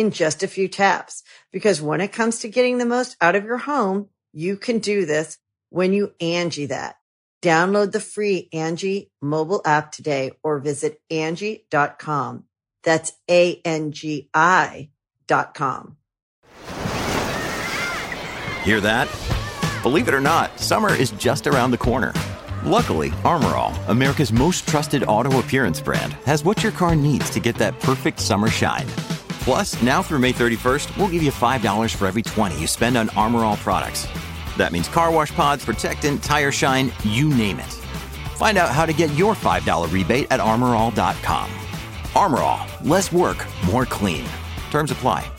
in just a few taps. Because when it comes to getting the most out of your home, you can do this when you Angie that. Download the free Angie mobile app today or visit Angie.com. That's A-N-G-I dot com. Hear that? Believe it or not, summer is just around the corner. Luckily, Armor All, America's most trusted auto appearance brand, has what your car needs to get that perfect summer shine. Plus, now through May 31st, we'll give you $5 for every 20 you spend on Armor All products. That means car wash pods, protectant, tire shine, you name it. Find out how to get your $5 rebate at armorall.com. Armor All, less work, more clean. Terms apply.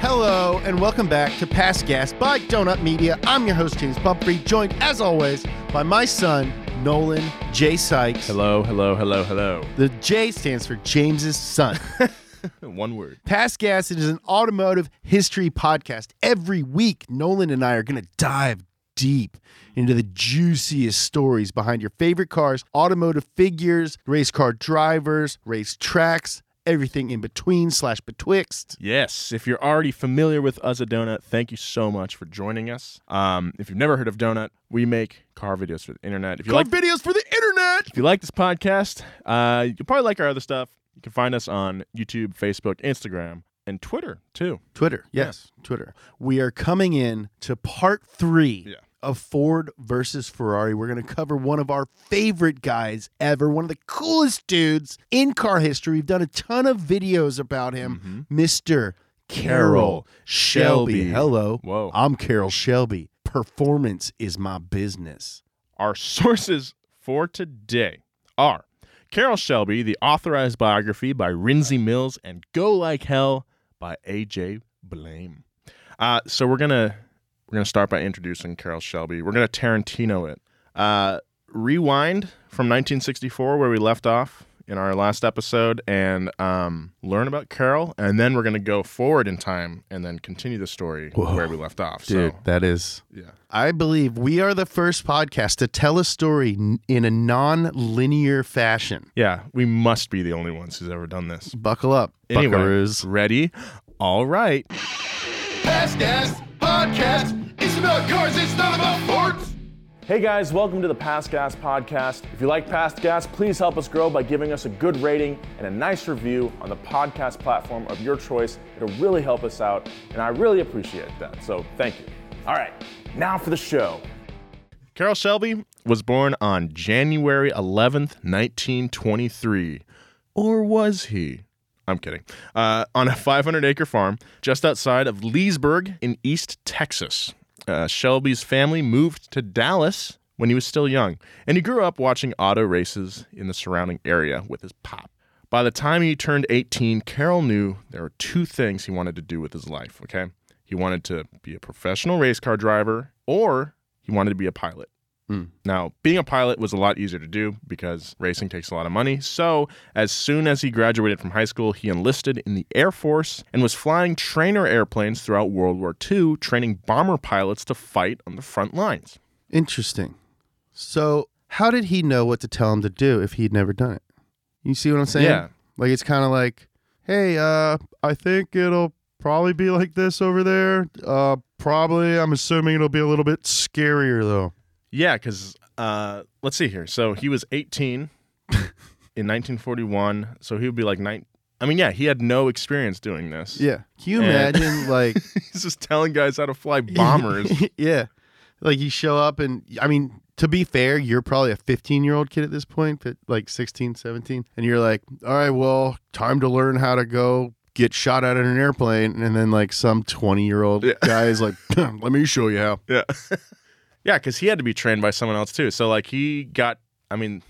Hello, and welcome back to Past Gas by Donut Media. I'm your host, James Pumphrey, joined as always by my son, Nolan J. Sykes. Hello, hello, hello, hello. The J stands for James's son. One word. Past Gas is an automotive history podcast. Every week, Nolan and I are going to dive deep into the juiciest stories behind your favorite cars, automotive figures, race car drivers, race tracks, everything in between slash betwixt. Yes, if you're already familiar with us at Donut, thank you so much for joining us. Um, if you've never heard of Donut, we make car videos for the internet. If you Car like videos for the internet. if you like this podcast, uh, you'll probably like our other stuff. You can find us on YouTube, Facebook, Instagram, and Twitter too. Twitter, yes, Twitter. We are coming in to part three Yeah. Of Ford versus Ferrari. We're going to cover one of our favorite guys ever, one of the coolest dudes in car history. We've done a ton of videos about him, Mr. Carroll Carroll Shelby. Shelby. Hello. Whoa. I'm Carroll Shelby. Performance is my business. Our sources for today are Carroll Shelby, the authorized biography by Rinsey Mills, and Go Like Hell by AJ Baime. Uh, so we're gonna we're gonna start by introducing Carroll Shelby. We're gonna Tarantino it. Uh, rewind from 1964 where we left off in our last episode and um, learn about Carroll, and then we're gonna go forward in time and then continue the story Whoa. where we left off. Dude, So that is yeah. I believe we are the first podcast to tell a story n- in a non-linear fashion. Yeah, we must be the only ones who's ever done this. Buckle up, Anyway, buckaroos. ready? All right. Past Gas Podcast. It's about cars, it's not about Fords. Hey guys, welcome to the Past Gas Podcast. If you like Past Gas, please help us grow by giving us a good rating and a nice review on the podcast platform of your choice. It'll really help us out, and I really appreciate that. So thank you. All right, now for the show. Carroll Shelby was born on January 11th, 1923. Or was he? I'm kidding. Uh, on a 500 acre farm just outside of Leesburg in East Texas. Uh, Shelby's family moved to Dallas when he was still young, and he grew up watching auto races in the surrounding area with his pop. By the time he turned 18, Carroll knew there were two things he wanted to do with his life, okay? He wanted to be a professional race car driver, or he wanted to be a pilot. Now, being a pilot was a lot easier to do because racing takes a lot of money. So, as soon as he graduated from high school, he enlisted in the Air Force and was flying trainer airplanes throughout World War II, training bomber pilots to fight on the front lines. Interesting. So, how did he know what to tell him to do if he'd never done it? You see what I'm saying? Yeah. Like it's kind of like, hey, uh, I think it'll probably be like this over there. Uh, probably. I'm assuming it'll be a little bit scarier though. Yeah, because uh, let's see here. So, he was 18 in 1941. So, he would be like nine, I mean, yeah, he had no experience doing this. Yeah. Can you And- imagine like He's just telling guys how to fly bombers. yeah. Like you show up and I mean, to be fair, you're probably a 15 year old kid at this point, but like 16, 17. And you're like, all right, well, time to learn how to go get shot out in an airplane. And then like some 20 year old Yeah. guy is like, let me show you how. yeah. Yeah, because he had to be trained by someone else too. So, like, he got, I mean,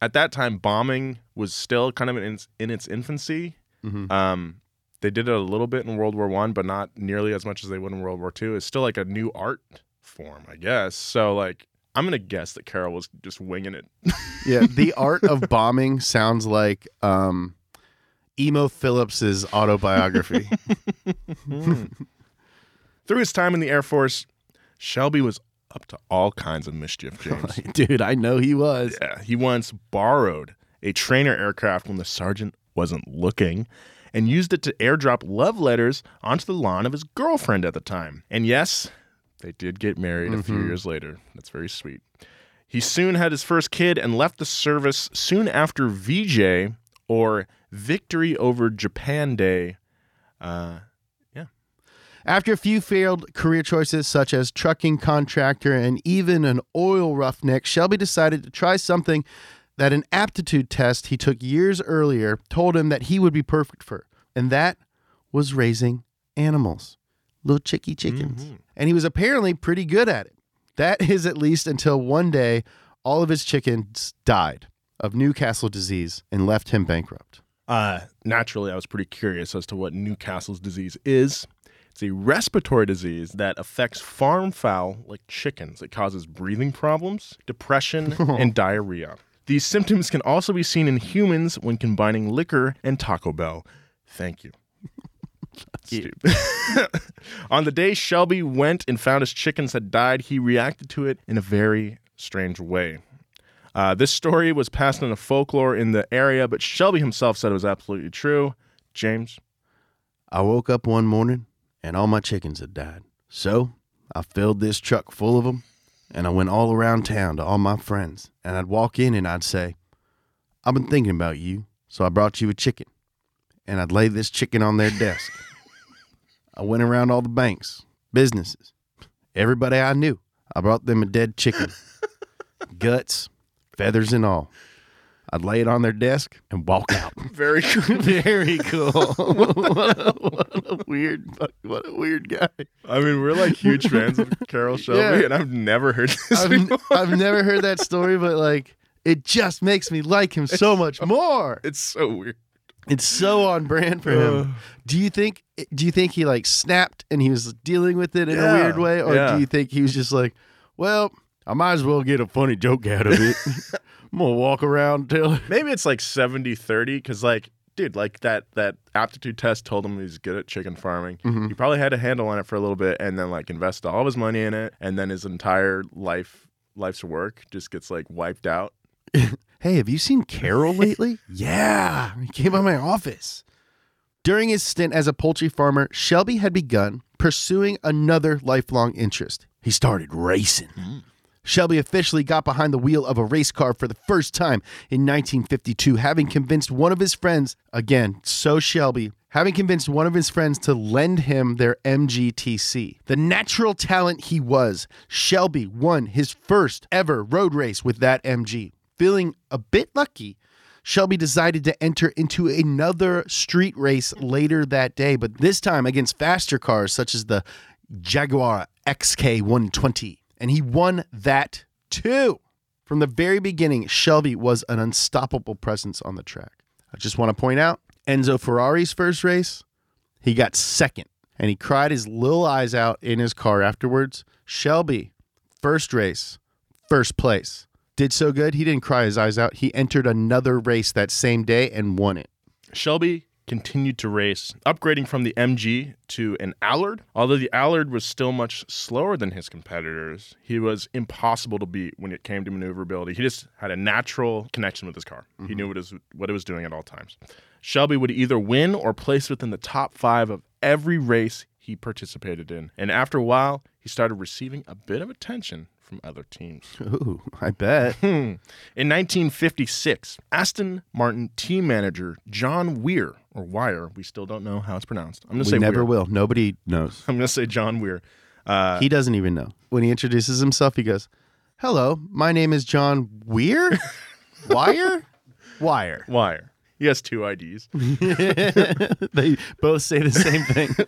at that time, bombing was still kind of in its, in its infancy. Mhm. Um, they did it a little bit in World War One, but not nearly as much as they would in World War Two. It's still like a new art form, I guess. So, like, I'm gonna guess that Carroll was just winging it. Yeah. The art of bombing sounds like um, Emo Philips's autobiography. Through his time in the Air Force, Shelby was up to all kinds of mischief, James. Dude, I know he was. Yeah, he once borrowed a trainer aircraft when the sergeant wasn't looking and used it to airdrop love letters onto the lawn of his girlfriend at the time. And yes, they did get married a few years later. That's very sweet. He soon had his first kid and left the service soon after VJ or Victory over Japan Day. Uh, After a few failed career choices such as trucking contractor and even an oil roughneck, Shelby decided to try something that an aptitude test he took years earlier told him that he would be perfect for, and that was raising animals, little chicky chickens. And he was apparently pretty good at it. That is at least until one day all of his chickens died of Newcastle disease and left him bankrupt. Uh, naturally, I was pretty curious as to what Newcastle's disease is. It's a respiratory disease that affects farm fowl like chickens. It causes breathing problems, depression, and diarrhea. These symptoms can also be seen in humans when combining liquor and Taco Bell. Thank you. Stupid. On the day Shelby went and found his chickens had died, he reacted to it in a very strange way. Uh, this story was passed on a folklore in the area, but Shelby himself said it was absolutely true. James, I woke up one morning and all my chickens had died. So I filled this truck full of them and I went all around town to all my friends. And I'd walk in and I'd say, I've been thinking about you, so I brought you a chicken. And I'd lay this chicken on their desk. I went around all the banks, businesses, everybody I knew. I brought them a dead chicken, guts, feathers, and all. I'd lay it on their desk and walk out. very cool. Very cool. what, a, what a weird, what a weird guy. I mean, we're like huge fans of Carroll Shelby, Yeah. and I've never heard this I've, before. I've never heard that story, but like, it just makes me like him so much more. It's so weird. It's so on brand for him. Do you think? Do you think he like snapped and he was dealing with it in a weird way, or yeah. do you think he was just like, well, I might as well get a funny joke out of it. I'm gonna walk around till. Maybe it's like 70 30, because, like, dude, like that that aptitude test told him he's good at chicken farming. Mm-hmm. He probably had a handle on it for a little bit and then, like, invested all of his money in it, and then his entire life life's work just gets like wiped out. Hey, have you seen Carroll lately? yeah, he came by my office. During his stint as a poultry farmer, Shelby had begun pursuing another lifelong interest. He started racing. Mm. Shelby officially got behind the wheel of a race car for the first time in 1952, having convinced one of his friends, again, so Shelby, having convinced one of his friends to lend him their MGTC. The natural talent he was, Shelby won his first ever road race with that MG. Feeling a bit lucky, Shelby decided to enter into another street race later that day, but this time against faster cars such as the Jaguar XK120. And he won that too. From the very beginning, Shelby was an unstoppable presence on the track. I just want to point out Enzo Ferrari's first race, he got second and he cried his little eyes out in his car afterwards. Shelby, first race, first place. Did so good, he didn't cry his eyes out. He entered another race that same day and won it. Shelby continued to race, upgrading from the MG to an Allard. Although the Allard was still much slower than his competitors, he was impossible to beat when it came to maneuverability. He just had a natural connection with his car. He knew mm-hmm. what it, was, what it was doing at all times. Shelby would either win or place within the top five of every race he participated in. And after a while, he started receiving a bit of attention from other teams. Ooh, I bet. In 1956, Aston Martin team manager John Weir, or Wire, we still don't know how it's pronounced. I'm going to we say never Weir. will. Nobody knows. I'm going to say John Weir. Uh, he doesn't even know. When he introduces himself, he goes, "Hello, my name is John Weir. Wire, Wire." Wire. He has two IDs. they both say the same thing.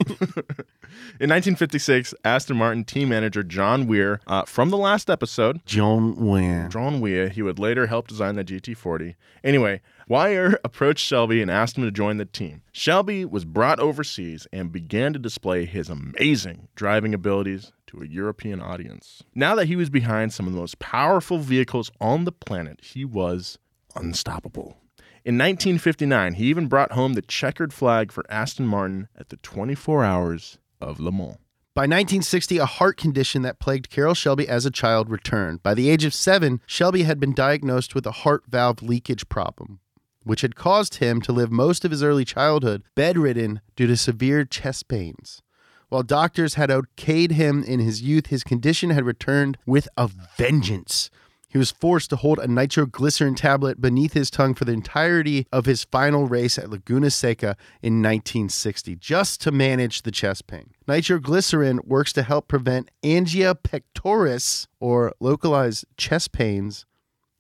In 1956, Aston Martin team manager John Weir, uh, from the last episode, John Weir. John Weir, he would later help design the GT40. Anyway, Weir approached Shelby and asked him to join the team. Shelby was brought overseas and began to display his amazing driving abilities to a European audience. Now that he was behind some of the most powerful vehicles on the planet, he was unstoppable. In 1959, he even brought home the checkered flag for Aston Martin at the 24 Hours of Le Mans. By 1960, a heart condition that plagued Carroll Shelby as a child returned. By the age of seven, Shelby had been diagnosed with a heart valve leakage problem, which had caused him to live most of his early childhood bedridden due to severe chest pains. While doctors had okayed him in his youth, his condition had returned with a vengeance. He was forced to hold a nitroglycerin tablet beneath his tongue for the entirety of his final race at Laguna Seca in 1960, just to manage the chest pain. Nitroglycerin works to help prevent angina pectoris, or localized chest pains,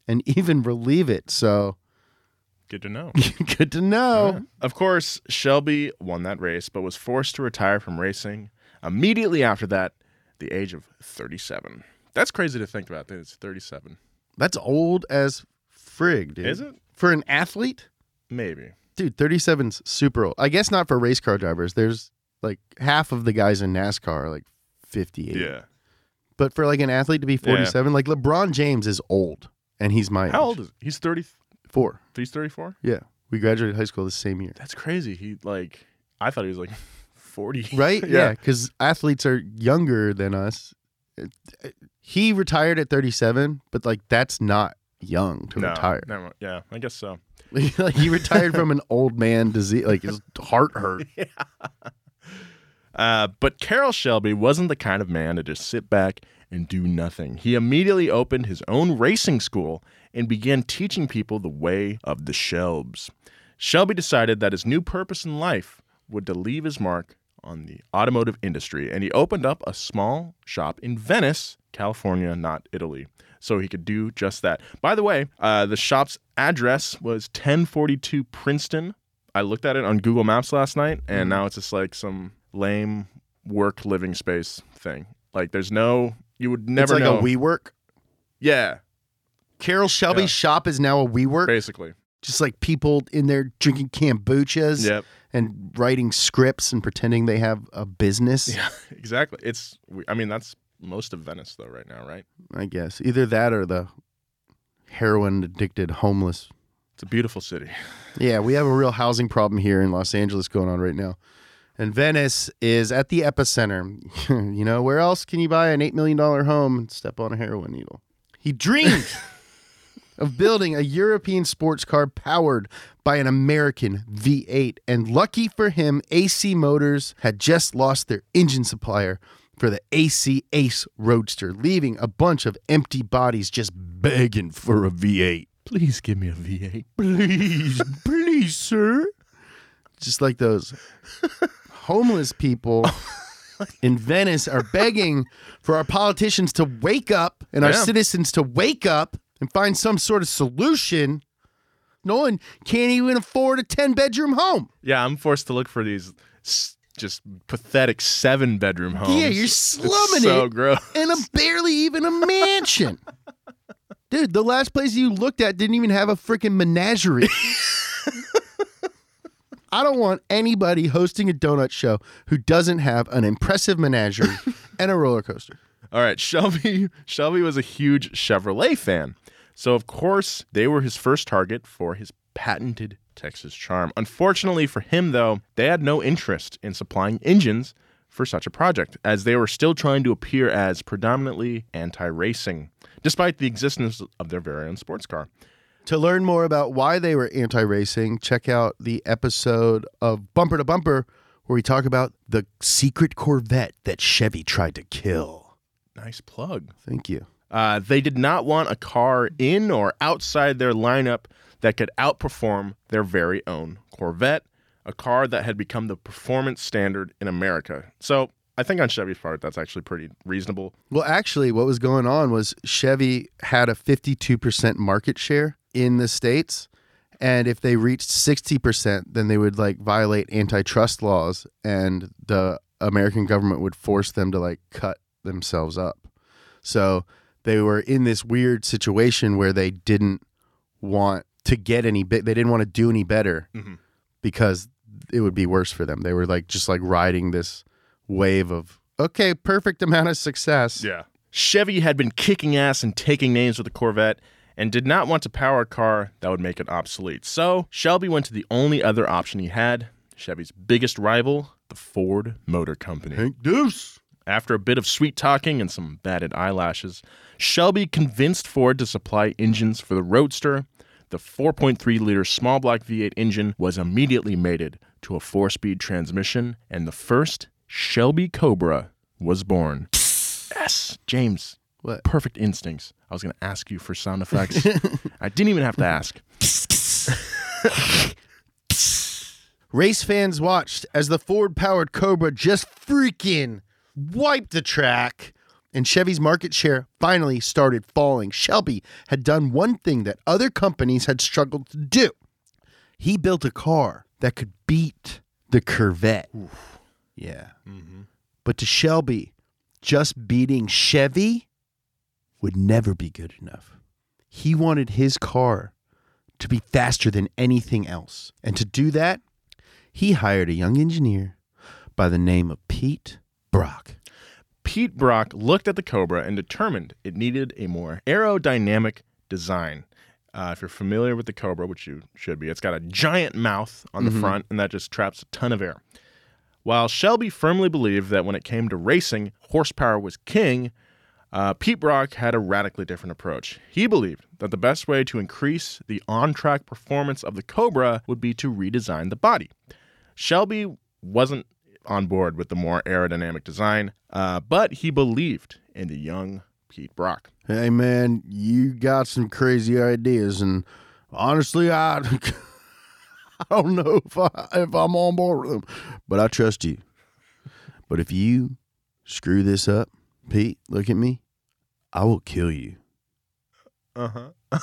and even relieve it. So, Good to know. good to know. Of course, Shelby won that race, but was forced to retire from racing immediately after that, the age of 37. That's crazy to think about. That it's 37. That's old as frig, dude. Is it? For an athlete? Maybe. Dude, 37's super old. I guess not for race car drivers. There's like half of the guys in NASCAR are like 58. Yeah. But for like an athlete to be 47, like LeBron James is old and he's my age. How old is he? He's 34. He's 34. Yeah. We graduated high school the same year. That's crazy. He like I thought he was like 40. Right? yeah. Because athletes are younger than us. He retired at 37, but like that's not young to No, retire. never- yeah, I guess so. like he retired from an old man disease, like his heart hurt. Uh, but Carroll Shelby wasn't the kind of man to just sit back and do nothing. He immediately opened his own racing school and began teaching people the way of the Shelbs. Shelby decided that his new purpose in life would to leave his mark on the automotive industry, and he opened up a small shop in Venice, California, not Italy, so he could do just that. By the way, uh, the shop's address was 1042 Princeton. I looked at it on Google Maps last night, and now it's just like some lame work living space thing. Like, there's no, you would never know. it's like know. a WeWork. yeah, Carroll Shelby's Yeah. shop is now a WeWork. basically. Just like people in there drinking kombuchas Yep. And writing scripts and pretending they have a business. Yeah, exactly. It's, I mean, that's most of Venice, though, right now, right? I guess either that or the heroin addicted homeless. It's a beautiful city. Yeah, we have a real housing problem here in Los Angeles going on right now. And Venice is at the epicenter. you know, where else can you buy an $8 million home and step on a heroin needle? He dreamed of building a European sports car powered by an American V8. And lucky for him, AC Motors had just lost their engine supplier for the AC Ace Roadster, leaving a bunch of empty bodies just begging for a V8. Please give me a V8. Please, please, sir. Just like those homeless people in Venice are begging for our politicians to wake up and our Yeah. citizens to wake up and find some sort of solution. No one can't even afford a 10 bedroom home. Yeah, I'm forced to look for these just pathetic seven bedroom homes. Yeah, you're It's slumming so it. gross. And a barely even a mansion. Dude, the last place you looked at didn't even have a freaking menagerie. I don't want anybody hosting a donut show who doesn't have an impressive menagerie and a roller coaster. All right, Shelby. Shelby was a huge Chevrolet fan, so of course they were his first target for his patented Texas Charm. Unfortunately for him, though, they had no interest in supplying engines for such a project, as they were still trying to appear as predominantly anti-racing, despite the existence of their very own sports car. To learn more about why they were anti racing, check out the episode of Bumper to Bumper where we talk about the secret Corvette that Chevy tried to kill. Nice plug. Thank you. Uh, they did not want a car in or outside their lineup that could outperform their very own Corvette, a car that had become the performance standard in America. So I think on Chevy's part, that's actually pretty reasonable. Well, actually, what was going on was Chevy had a 52% market share in the States. And if they reached 60%, then they would like violate antitrust laws and the American government would force them to like cut themselves up. So they were in this weird situation where they didn't want to get any bit, they didn't want to do any better Mhm. because it would be worse for them. They were like just like riding this wave of, okay, perfect amount of success. Yeah. Chevy had been kicking ass and taking names with the Corvette and did not want to power a car that would make it obsolete. So Shelby went to the only other option he had Chevy's biggest rival, the Ford Motor Company. Hank Deuce. After a bit of sweet talking and some batted eyelashes, Shelby convinced Ford to supply engines for the Roadster. The 4.3 liter small block V8 engine was immediately mated to a four speed transmission, and the first Shelby Cobra was born. Yes, James. What? Perfect instincts. I was going to ask you for sound effects. I didn't even have to ask. Race fans watched as the Ford powered Cobra just freaking wiped the track, and Chevy's market share finally started falling. Shelby had done one thing that other companies had struggled to do he built a car that could beat the Corvette. Yeah. Mm-hmm. But to Shelby, just beating Chevy would never be good enough. He wanted his car to be faster than anything else. And to do that, he hired a young engineer by the name of Pete Brock. Pete Brock looked at the Cobra and determined it needed a more aerodynamic design. Uh, if you're familiar with the Cobra, which you should be, it's got a giant mouth on the front, and that just traps a ton of air. While Shelby firmly believed that when it came to racing, horsepower was king, uh, Pete Brock had a radically different approach. He believed that the best way to increase the on track performance of the Cobra would be to redesign the body. Shelby wasn't on board with the more aerodynamic design, uh, but he believed in the young Pete Brock. Hey man, you got some crazy ideas, and honestly, I, I don't know if I if I'm on board with them, but I trust you. But if you screw this up, Pete, look at me, I will kill you. Uh huh.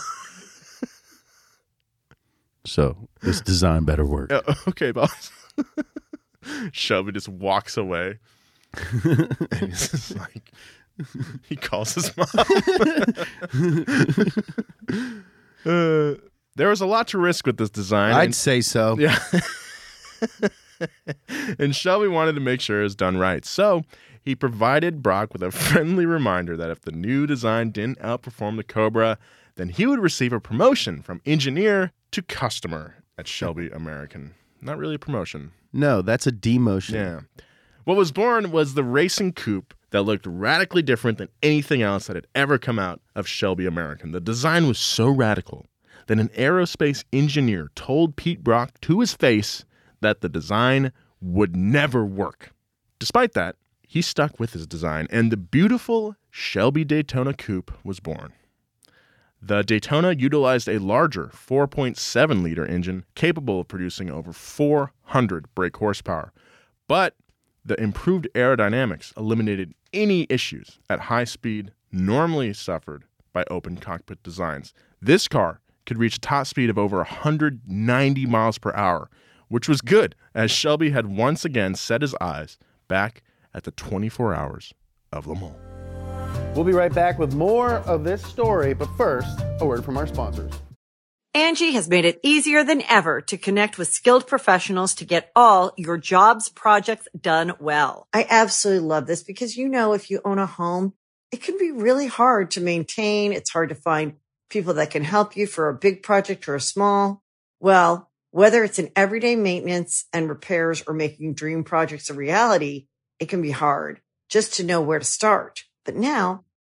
So this design better work. Yeah, okay, boss. Shelby just walks away. and he's just like, he calls his mom. uh, there was a lot to risk with this design. I'd and- say so. yeah. and Shelby wanted to make sure it was done right. So he provided Brock with a friendly reminder that if the new design didn't outperform the Cobra, then he would receive a promotion from engineer to customer at Shelby American. Not really a promotion. No, that's a demotion. Yeah. What was born was the racing coupe that looked radically different than anything else that had ever come out of Shelby American. The design was so radical that an aerospace engineer told Pete Brock to his face that the design would never work. Despite that, he stuck with his design, and the beautiful Shelby Daytona coupe was born. The Daytona utilized a larger 4.7 liter engine capable of producing over 400 brake horsepower. But the improved aerodynamics eliminated any issues at high speed normally suffered by open cockpit designs. This car could reach a top speed of over 190 miles per hour, which was good, as Shelby had once again set his eyes back at the 24 hours of Le Mans. We'll be right back with more of this story, but first, a word from our sponsors. Angie has made it easier than ever to connect with skilled professionals to get all your jobs projects done well. I absolutely love this because, you know, if you own a home, it can be really hard to maintain. It's hard to find people that can help you for a big project or a small. Well, whether it's in everyday maintenance and repairs or making dream projects a reality, it can be hard just to know where to start. But now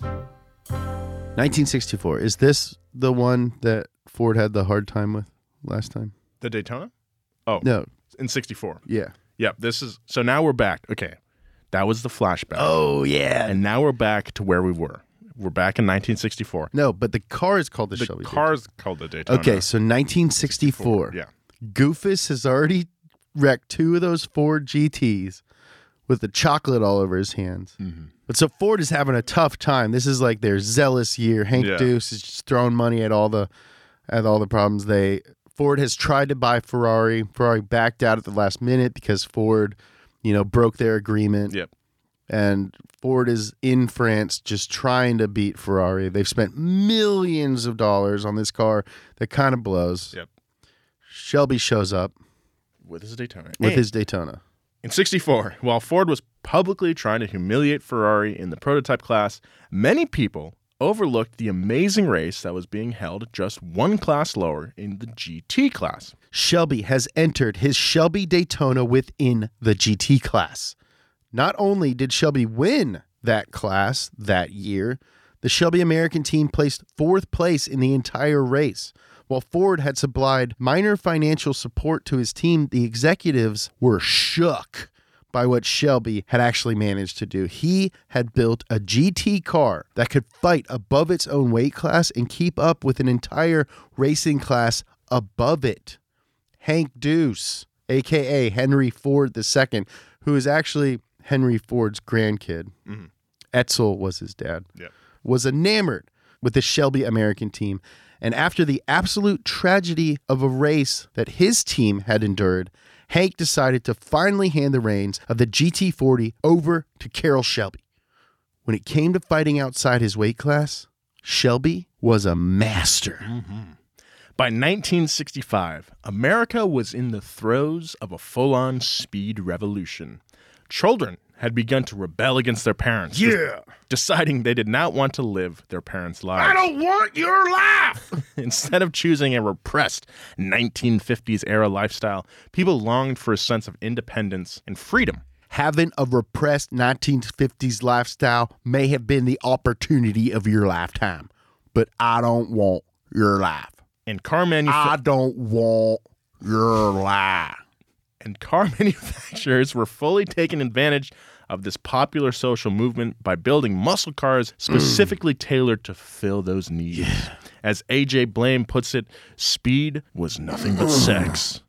1964. Is this the one that Ford had the hard time with last time? The Daytona? Oh, No. in 64. Yeah. Yep, this is so now we're back. Okay. That was the flashback. Oh yeah. And now we're back to where we were. We're back in 1964. no, but the car is called the, The Shelby. car's called the Daytona. Okay, so 1964. Yeah. Goofus has already wrecked two of those Ford GTs with the chocolate all over his hands. Mm-hmm. But so Ford is having a tough time. This is like their zealous year. Hank Yeah. Deuce is just throwing money at all the at all the problems. They Ford has tried to buy Ferrari. Ferrari backed out at the last minute because Ford, you know, broke their agreement. Yep. And Ford is in France just trying to beat Ferrari. They've spent millions of dollars on this car that kind of blows. Yep. Shelby shows up With his Daytona. with And his Daytona. In 64, while Ford was publicly trying to humiliate Ferrari in the prototype class, many people overlooked the amazing race that was being held just one class lower in the GT class. Shelby has entered his Shelby Daytona within the GT class. Not only did Shelby win that class that year, the Shelby American team placed fourth place in the entire race. While Ford had supplied minor financial support to his team, the executives were shook by what Shelby had actually managed to do. He had built a GT car that could fight above its own weight class and keep up with an entire racing class above it. Hank Deuce, aka Henry Ford II, who is actually Henry Ford's grandkid. Mm-hmm. Edsel was his dad. Was enamored with the Shelby American team. And after the absolute tragedy of a race that his team had endured, Hank decided to finally hand the reins of the GT40 over to Carroll Shelby. When it came to fighting outside his weight class, Shelby was a master. Mm-hmm. By 1965, America was in the throes of a full on speed revolution. Children had begun to rebel against their parents, de- deciding they did not want to live their parents' lives. I don't want your life! Instead of choosing a repressed 1950s era lifestyle, people longed for a sense of independence and freedom. Having a repressed 1950s lifestyle may have been the opportunity of your lifetime, but I don't want your life. And car, I don't want your life. And car manufacturers were fully taking advantage of this popular social movement by building muscle cars mm. specifically tailored to fill those needs. As AJ Baime puts it, speed was nothing but sex.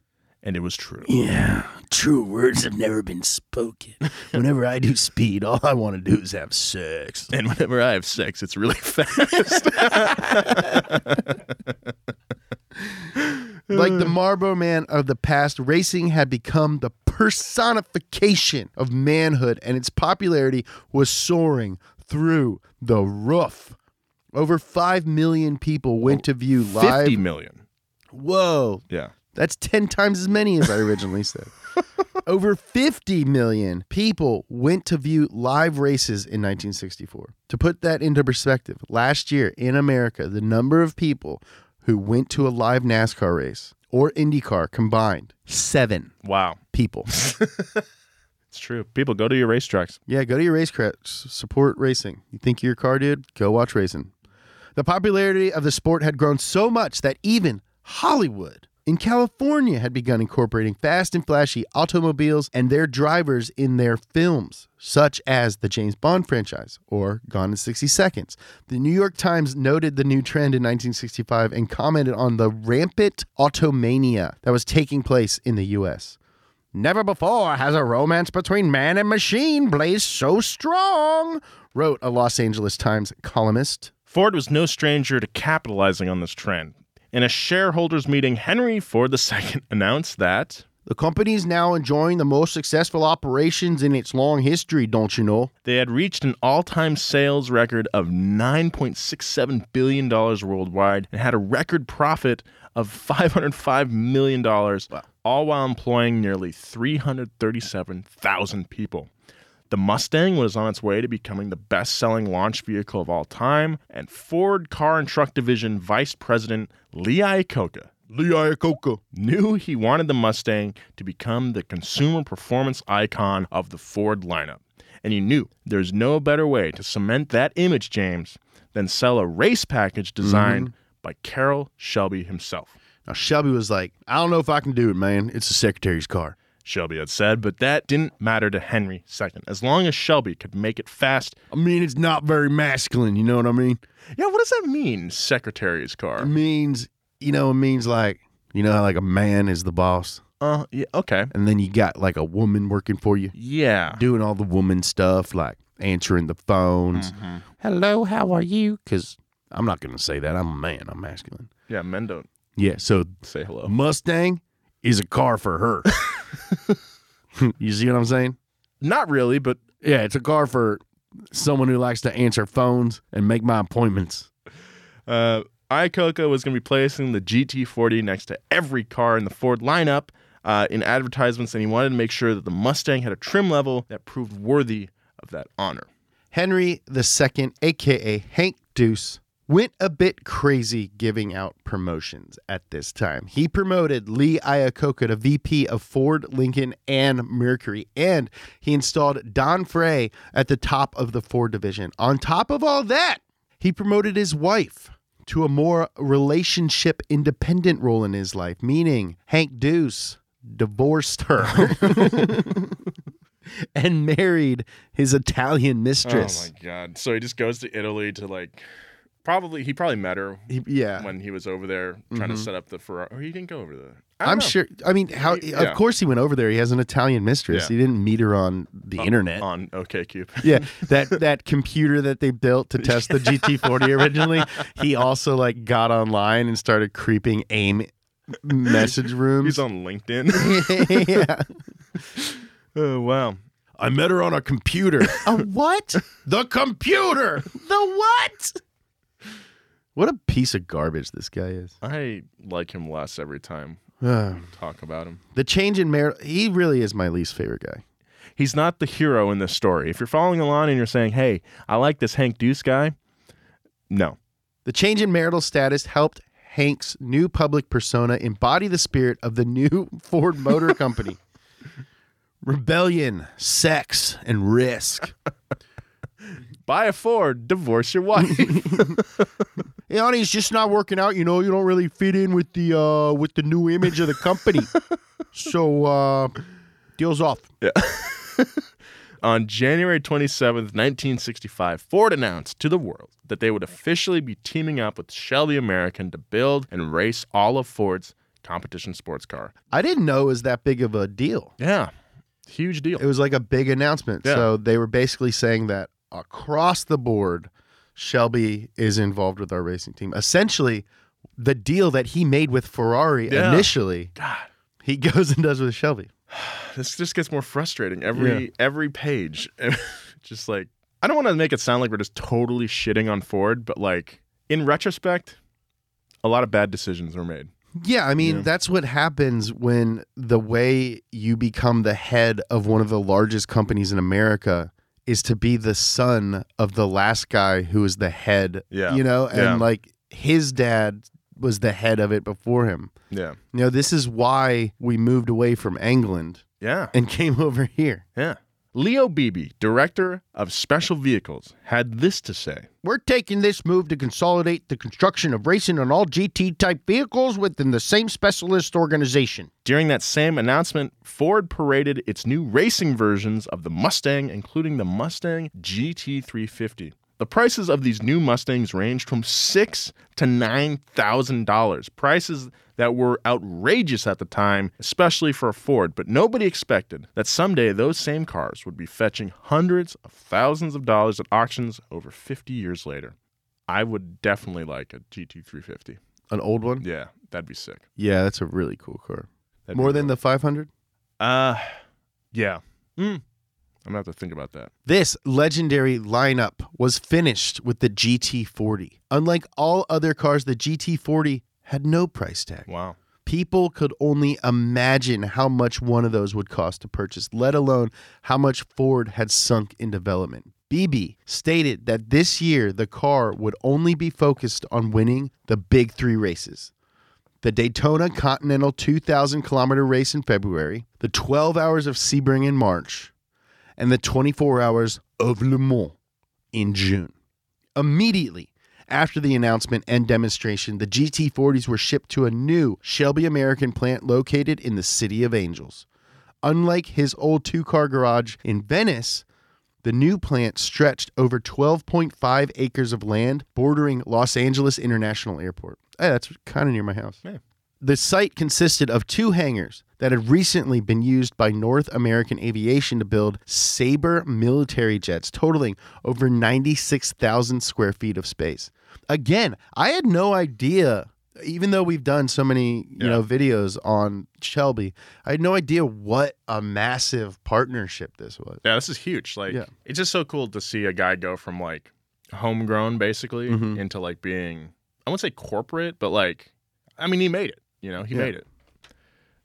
And it was true. Yeah, true words have never been spoken. Whenever I do speed, all I want to do is have sex. And whenever I have sex, it's really fast. Like the Marlboro Man of the past, racing had become the personification of manhood, and its popularity was soaring through the roof. Over 5 million people went to view live. 50 million. Whoa, Yeah. that's 10 times as many as I originally said. Over 50 million people went to view live races in 1964. To put that into perspective, last year in America, the number of people who went to a live NASCAR race or IndyCar combined, seven Wow. people. It's true. People go to your racetracks. Yeah, go to your racetrack, s- support racing. You think you're your car dude? Go watch racing. The popularity of the sport had grown so much that even Hollywood in California had begun incorporating fast and flashy automobiles and their drivers in their films, such as the James Bond franchise or Gone in 60 Seconds. The New York Times noted the new trend in 1965 and commented on the rampant automania that was taking place in the U.S. Never before has a romance between man and machine blazed so strong, wrote a Los Angeles Times columnist. Ford was no stranger to capitalizing on this trend. In a shareholders meeting, Henry Ford II announced that The company is now enjoying the most successful operations in its long history, don't you know? they had reached an all time sales record of $9.67 billion worldwide and had a record profit of $505 million, all while employing nearly 337,000 people. The Mustang was on its way to becoming the best selling launch vehicle of all time, and Ford Car and Truck Division Vice President Lee Iacocca Lee Iacocca. knew he wanted the Mustang to become the consumer performance icon of the Ford lineup. And he knew there's no better way to cement that image, James, than sell a race package designed mm-hmm. by Carroll Shelby himself. Now, Shelby was like, I don't know if I can do it, man. It's the secretary's car. Shelby had said, but that didn't matter to Henry II. As long as Shelby could make it fast. I mean, it's not very masculine, you know what I mean? Yeah, what does that mean, secretary's It car? means, you know, it means like, you know how like a man is the boss, Uh, yeah, okay. and then you got like a woman working for you, Yeah. doing all the woman stuff, like answering the phones. Hello, how are you? Because I'm not going to say that. I'm a man. I'm masculine. Yeah, men don't Yeah, so say hello. Mustang is a car for her. you see what I'm saying? Not really, but Yeah, it's a car for someone who likes to answer phones and make my appointments. Uh, Iacocca was going to be placing the GT40 next to every car in the Ford lineup uh, in advertisements, and he wanted to make sure that the Mustang had a trim level that proved worthy of that honor. Henry II, aka Hank Deuce, went a bit crazy giving out promotions at this time. He promoted Lee Iacocca to VP of Ford, Lincoln, and Mercury, and he installed Don Frey at the top of the Ford division. On top of all that, he promoted his wife to a more relationship independent role in his life, meaning Hank Deuce divorced her and married his Italian mistress. Oh my God! So he just goes to Italy to like, probably he probably met her He- yeah. when he was over there trying to set up the Ferrari. Or he didn't go over there. Mm-hmm. I'm know. sure. I mean, how? Yeah. Of course, he went over there. He has an Italian mistress. Yeah. He didn't meet her on the internet. on OKCupid. yeah, that that computer that they built to test the GT40 originally. He also like got online and started creeping AIM message rooms. He's on LinkedIn. yeah. oh wow! I met her on a computer. a what? The computer. The what? What a piece of garbage this guy is. I like him less every time we talk about him. the change in mar he really is my least favorite guy. He's not the hero in this story. If you're following along and you're saying, "Hey, I like this Hank Deuce guy," no, The change in marital status helped Hank's new public persona embody the spirit of the new Ford Motor Company. Rebellion, sex, and risk. buy a Ford, divorce your wife. Hey, honey, it's just not working out. You know, you don't really fit in with the uh, with the new image of the company. so, uh, deals off. Yeah. On January 27th, 1965, Ford announced to the world that they would officially be teaming up with Shelby American to build and race all of Ford's competition sports car. I didn't know it was that big of a deal. Yeah, huge deal. It was like a big announcement. Yeah. So they were basically saying that across the board, Shelby is involved with our racing team. Essentially, the deal that he made with Ferrari Yeah. initially, God, he goes and does with Shelby. this just gets more frustrating every every page. just like I don't want to make it sound like we're just totally shitting on Ford, but like in retrospect, a lot of bad decisions were made. Yeah, I mean, Yeah. that's what happens when the way you become the head of one of the largest companies in America is to be the son of the last guy who was the head. Yeah. You know, and Yeah. like his dad was the head of it before him. Yeah, You know, this is why we moved away from England yeah, and came over here. yeah. Leo Beebe, director of special vehicles, had this to say. We're taking this move to consolidate the construction of racing on all GT type vehicles within the same specialist organization. During that same announcement, Ford paraded its new racing versions of the Mustang, including the Mustang GT350. The prices of these new Mustangs ranged from six to nine thousand dollars. Prices that were outrageous at the time, especially for a Ford, but nobody expected that someday those same cars would be fetching hundreds of thousands of dollars at auctions over 50 years later. I would definitely like a GT350. An old one? Yeah, that'd be sick. Yeah, that's a really cool car. That'd More than the 500? Uh, yeah. Mm. I'm gonna have to think about that. This legendary lineup was finished with the GT40. Unlike all other cars, the GT40 had no price tag. Wow. People could only imagine how much one of those would cost to purchase, let alone how much Ford had sunk in development. BB stated that this year the car would only be focused on winning the big three races the Daytona Continental 2,000 kilometer race in February, the 12 hours of Sebring in March, and the 24 hours of Le Mans in June. Immediately after the announcement and demonstration, the GT40s were shipped to a new Shelby American plant located in the City of Angels. Unlike his old two car garage in Venice, the new plant stretched over 12.5 acres of land bordering Los Angeles International Airport. Hey, that's kind of near my house. Yeah. The site consisted of two hangars that had recently been used by North American Aviation to build Sabre military jets, totaling over 96,000 square feet of space. Again, I had no idea, even though we've done so many you Yeah. know videos on Shelby, I had no idea what a massive partnership this was. Yeah, this is huge. Like, Yeah. it's just so cool to see a guy go from like homegrown basically Mhm. into like being, I won't say corporate, but like, I mean, he made it. You know, he Yeah. made it.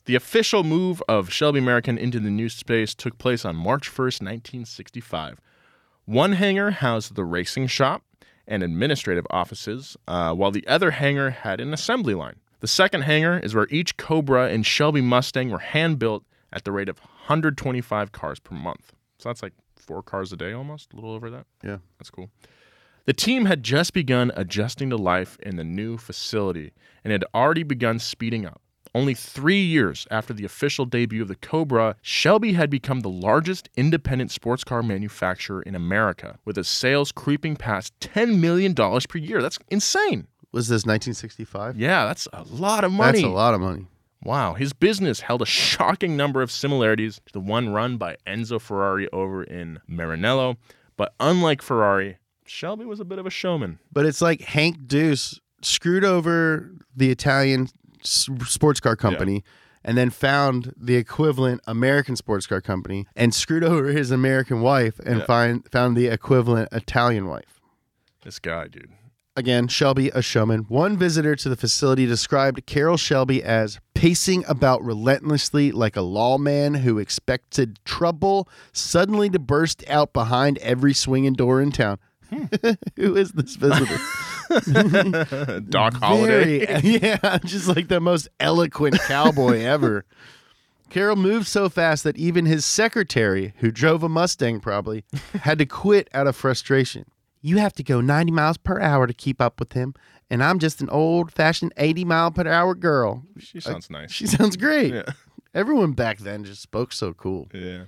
The official move of Shelby American into the new space took place on March 1st, 1965. One hangar housed the racing shop and administrative offices, uh, while the other hangar had an assembly line. The second hangar is where each Cobra and Shelby Mustang were hand built at the rate of 125 cars per month. So that's like four cars a day almost, a little over that. Yeah. That's cool. The team had just begun adjusting to life in the new facility and had already begun speeding up. Only three years after the official debut of the Cobra, Shelby had become the largest independent sports car manufacturer in America, with its sales creeping past $10 million per year. That's insane. Was this 1965? Yeah, that's a lot of money. That's a lot of money. Wow, his business held a shocking number of similarities to the one run by Enzo Ferrari over in Maranello, but unlike Ferrari, Shelby was a bit of a showman. But it's like Hank Deuce screwed over the Italian s- sports car company and then found the equivalent American sports car company and screwed over his American wife and Yeah. find, found the equivalent Italian wife. This guy, dude. Again, Shelby, a showman. One visitor to the facility described Carroll Shelby as pacing about relentlessly like a lawman who expected trouble suddenly to burst out behind every swinging door in town. who is this visitor? Doc Holliday. Very- yeah, just like the most eloquent cowboy ever. Carroll moved so fast that even his secretary, who drove a Mustang probably, had to quit out of frustration. You have to go 90 miles per hour to keep up with him, and I'm just an old fashioned 80 mile per hour girl. She sounds uh, nice. She sounds great. Yeah. Everyone back then just spoke so cool. Yeah.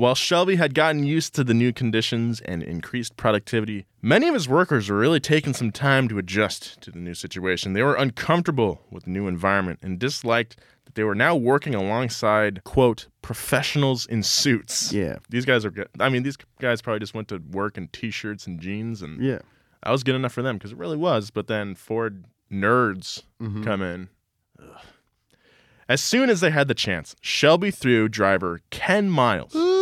While Shelby had gotten used to the new conditions and increased productivity, many of his workers were really taking some time to adjust to the new situation. They were uncomfortable with the new environment and disliked that they were now working alongside, quote, professionals in suits. Yeah. These guys are good. I mean, these guys probably just went to work in t shirts and jeans, and Yeah. that was good enough for them because it really was. But then Ford nerds Mm-hmm. come in. Ugh. As soon as they had the chance, Shelby threw driver Ken Miles Ooh.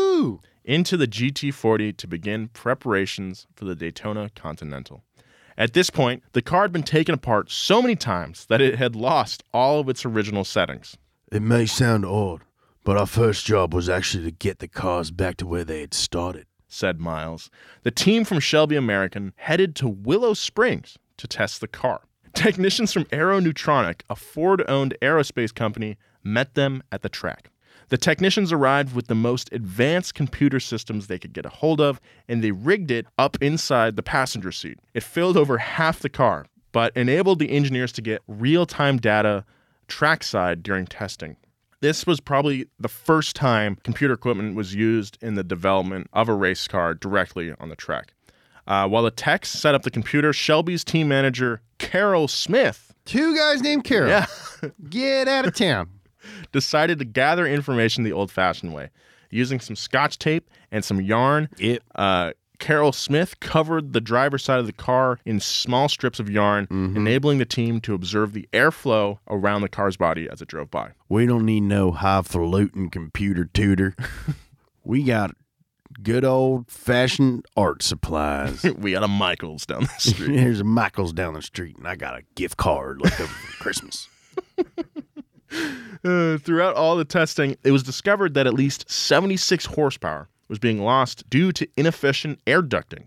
Into the GT40 to begin preparations for the Daytona Continental. At this point, the car had been taken apart so many times that it had lost all of its original settings. It may sound odd, but our first job was actually to get the cars back to where they had started. said Miles. The team from Shelby American headed to Willow Springs to test the car. Technicians from Aeronutronic, a Ford owned aerospace company, met them at the track. The technicians arrived with the most advanced computer systems they could get a hold of, and they rigged it up inside the passenger seat. It filled over half the car, but enabled the engineers to get real time data trackside during testing. This was probably the first time computer equipment was used in the development of a race car directly on the track. Uh, while the techs set up the computer, Shelby's team manager, Carroll Smith, Two guys named Carroll. Yeah. Get out of town. Decided to gather information the old fashioned way. Using some scotch tape and some yarn, It. uh, Carroll Smith covered the driver's side of the car in small strips of yarn, enabling the team to observe the airflow around the car's body as it drove by. We don't need no highfalutin computer tutor. we got good old fashioned art supplies. we got a Michaels down the street. Here's a Michael's down the street, and I got a gift card left over for Christmas. Throughout all the testing, it was discovered that at least 76 horsepower was being lost due to inefficient air ducting.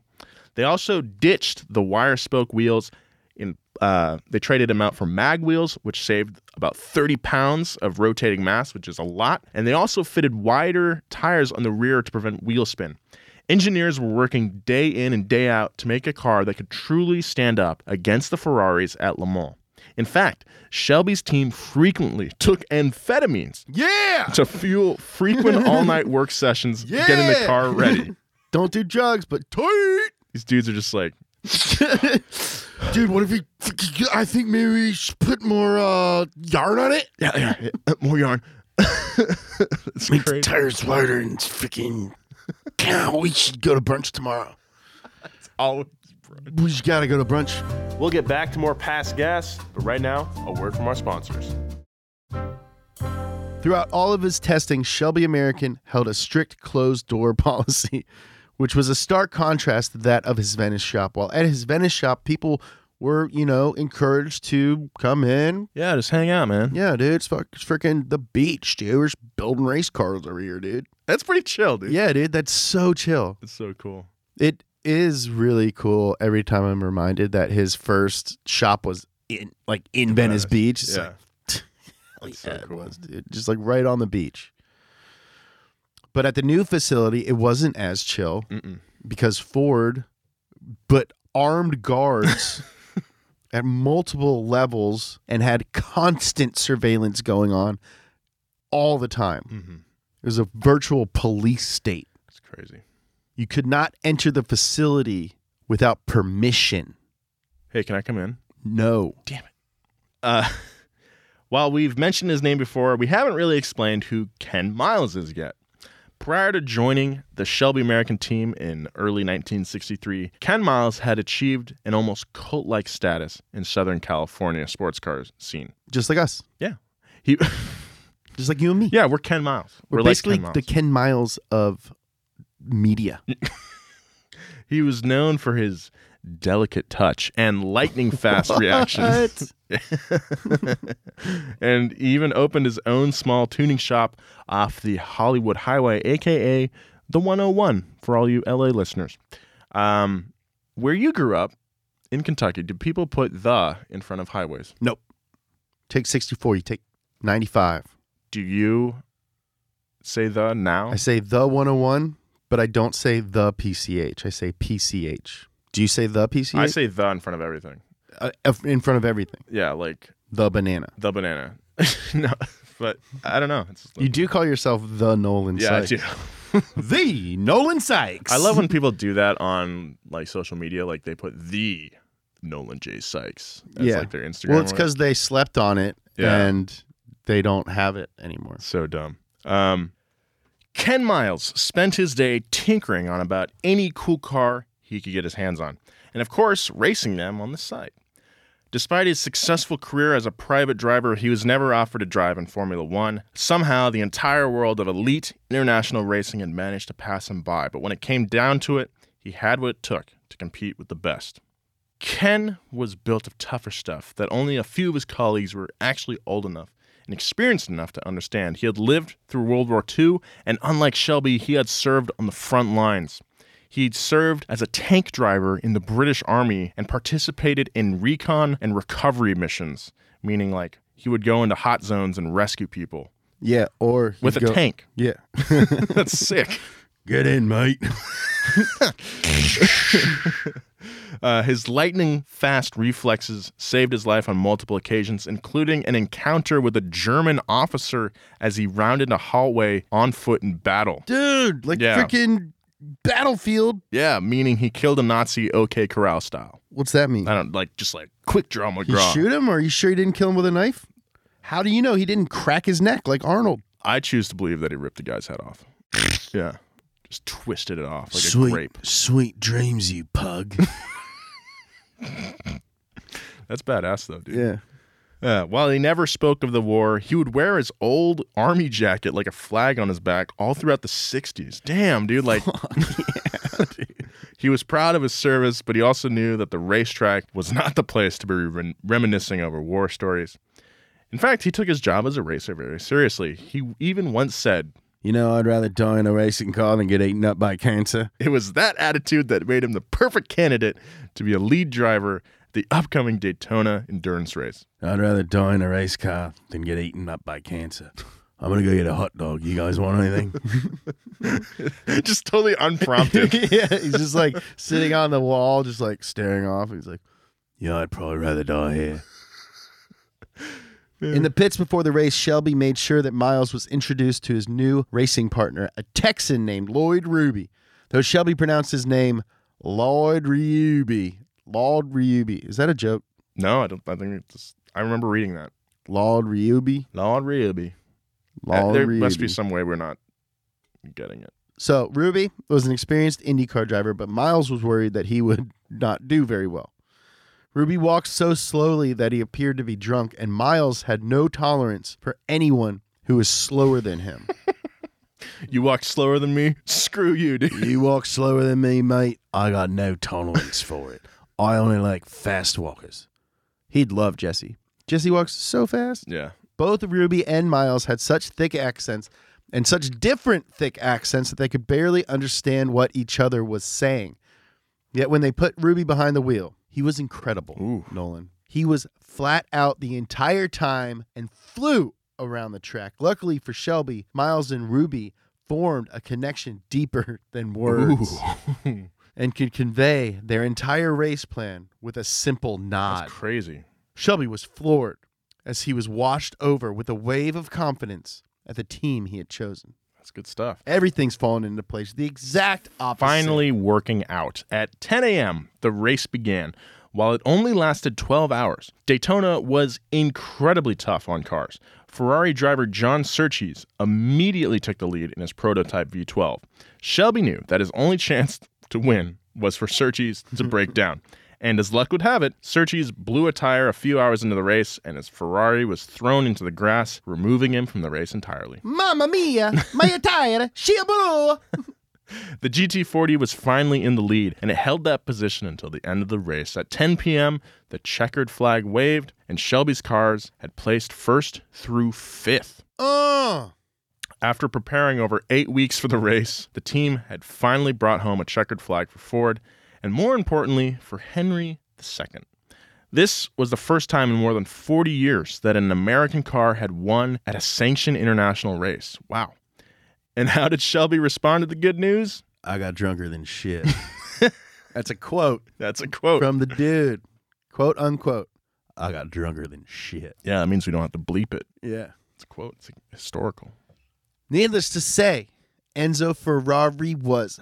They also ditched the wire spoke wheels. In uh, they traded them out for mag wheels, which saved about 30 pounds of rotating mass, which is a lot. And they also fitted wider tires on the rear to prevent wheel spin. Engineers were working day in and day out to make a car that could truly stand up against the Ferraris at Le Mans. In fact, Shelby's team frequently took amphetamines Yeah! to fuel frequent all night work sessions getting the car ready. Don't do drugs, but tight. These dudes are just like, Dude, what if we? I think maybe we should put more uh, yarn on it. yeah, yeah, yeah, more yarn. it's Make the crazy. tires wider and freaking. God, we should go to brunch tomorrow. Always We just gotta go to brunch. We'll get back to more Past Gas, but right now, a word from our sponsors. Throughout all of his testing, Shelby American held a strict closed door policy, which was a stark contrast to that of his Venice shop. While at his Venice shop, people were, you know, encouraged to come in. Yeah, just hang out, man. Yeah, dude, it's, fuck, it's freaking the beach, dude. We're just building race cars over here, dude. That's pretty chill, dude. Yeah, dude, that's so chill. It's so cool. It is really cool every time I'm reminded that his first shop was in like in Venice Venice, Beach. It's yeah. like, so yeah, cool. was, dude. Just like right on the beach. But at the new facility, it wasn't as chill Mm-mm. because Ford put armed guards at multiple levels and had constant surveillance going on all the time. Mm-hmm. It was a virtual police state. It's crazy. You could not enter the facility without permission. Hey, can I come in? No. Damn it. Uh, while we've mentioned his name before, we haven't really explained who Ken Miles is yet. Prior to joining the Shelby American team in early 1963, Ken Miles had achieved an almost cult like status in Southern California sports car scene. Just like us. Yeah. He, Just like you and me. yeah, we're Ken Miles. We're, We're, like basically Ken Miles. the Ken Miles of media. He was known for his delicate touch and lightning fast reactions. and he even opened his own small tuning shop off the Hollywood Highway, aka the 101 for all you LA listeners. Um, where you grew up in Kentucky, did people put the in front of highways? Nope. Take 64, you take 95. Do you say the now? I say the 101, but I don't say the PCH. I say PCH. Do you say the PCH? I say the in front of everything. uh, in front of everything. Yeah, like The banana. the banana. no, but I don't know. It's You do call yourself the Nolan yeah, I Sykes. do. The Nolan Sykes. I love when people do that on like social media. Like they put the Nolan J Sykes as Yeah. like their Instagram. Well, it's because they slept on it Yeah. and they don't have it anymore. So dumb. Um, Ken Miles spent his day tinkering on about any cool car he could get his hands on, and of course, racing them on the side. Despite his successful career as a private driver, he was never offered to drive in Formula One. Somehow, the entire world of elite international racing had managed to pass him by, but when it came down to it, he had what it took to compete with the best. Ken was built of tougher stuff that only a few of his colleagues were actually old enough and experienced enough to understand. He had lived through World War II, and unlike Shelby, he had served on the front lines. He'd served as a tank driver in the British Army and participated in recon and recovery missions, meaning like he would go into hot zones and rescue people. Yeah, or with a go- tank. Yeah. That's sick. Get in, mate. Uh, his lightning fast reflexes saved his life on multiple occasions, including an encounter with a German officer as he rounded a hallway on foot in battle. Dude, like Yeah. freaking battlefield. Yeah, meaning he killed a Nazi OK Corral style. What's that mean? I don't like just like quick draw He McGraw. shoot him, or are you sure he didn't kill him with a knife? How do you know he didn't crack his neck like Arnold? I choose to believe that he ripped the guy's head off. yeah, just twisted it off like sweet, a grape. sweet dreams, you pug. That's badass though, dude. yeah. Yeah, while he never spoke of the war, he would wear his old army jacket like a flag on his back all throughout the 60s. Damn, dude. Like, he was proud of his service, but he also knew that the racetrack was not the place to be rem- reminiscing over war stories. In fact, he took his job as a racer very seriously. He even once said, You know, I'd rather die in a racing car than get eaten up by cancer. it was that attitude that made him the perfect candidate to be a lead driver at the upcoming Daytona endurance race. I'd rather die in a race car than get eaten up by cancer. I'm gonna go get a hot dog. You guys want anything? Just totally unprompted. yeah, he's just like sitting on the wall, just like staring off. He's like, "Yeah, I'd probably rather die here." In the pits before the race, Shelby made sure that Miles was introduced to his new racing partner, a Texan named Lloyd Ruby. Though Shelby pronounced his name Lloyd Ruby. Lloyd Ruby. Is that a joke? no, I don't. I think it's. I remember reading that. Lloyd Ruby. Lord Ruby. Uh, Lloyd there Ruby. must be some way we're not getting it. So Ruby was an experienced IndyCar driver, but Miles was worried that he would not do very well. Ruby walked so slowly that he appeared to be drunk, and Miles had no tolerance for anyone who was slower than him. You walk slower than me. Screw you, dude. you walk slower than me, mate. I got no tolerance for it. I only like fast walkers. He'd love Jesse. Jesse walks so fast. Yeah. Both Ruby and Miles had such thick accents and such different thick accents that they could barely understand what each other was saying. Yet when they put Ruby behind the wheel, he was incredible, Ooh. Nolan. He was flat out the entire time and flew around the track. Luckily for Shelby, Miles and Ruby formed a connection deeper than words and could convey their entire race plan with a simple nod. That's crazy. Shelby was floored as he was washed over with a wave of confidence at the team he had chosen. That's good stuff. Everything's fallen into place. The exact opposite. Finally working out. At 10 a.m., the race began. While it only lasted 12 hours, Daytona was incredibly tough on cars. Ferrari driver John Surtees immediately took the lead in his prototype V12. Shelby knew that his only chance to win was for Surtees to break down. And as luck would have it, Surtees blew a tire a few hours into the race, and his Ferrari was thrown into the grass, removing him from the race entirely. Mamma mia, my tire, she blew. The GT40 was finally in the lead, and it held that position until the end of the race. At 10 p.m., the checkered flag waved, and Shelby's cars had placed first through fifth. Oh, After preparing over eight weeks for the race, the team had finally brought home a checkered flag for Ford, and more importantly, for Henry II. This was the first time in more than 40 years that an American car had won at a sanctioned international race. Wow. And how did Shelby respond to the good news? I got drunker than shit. That's a quote That's a quote. from the dude. Quote unquote. I got drunker than shit. Yeah, that means we don't have to bleep it. Yeah. It's a quote. It's historical. Needless to say, Enzo Ferrari was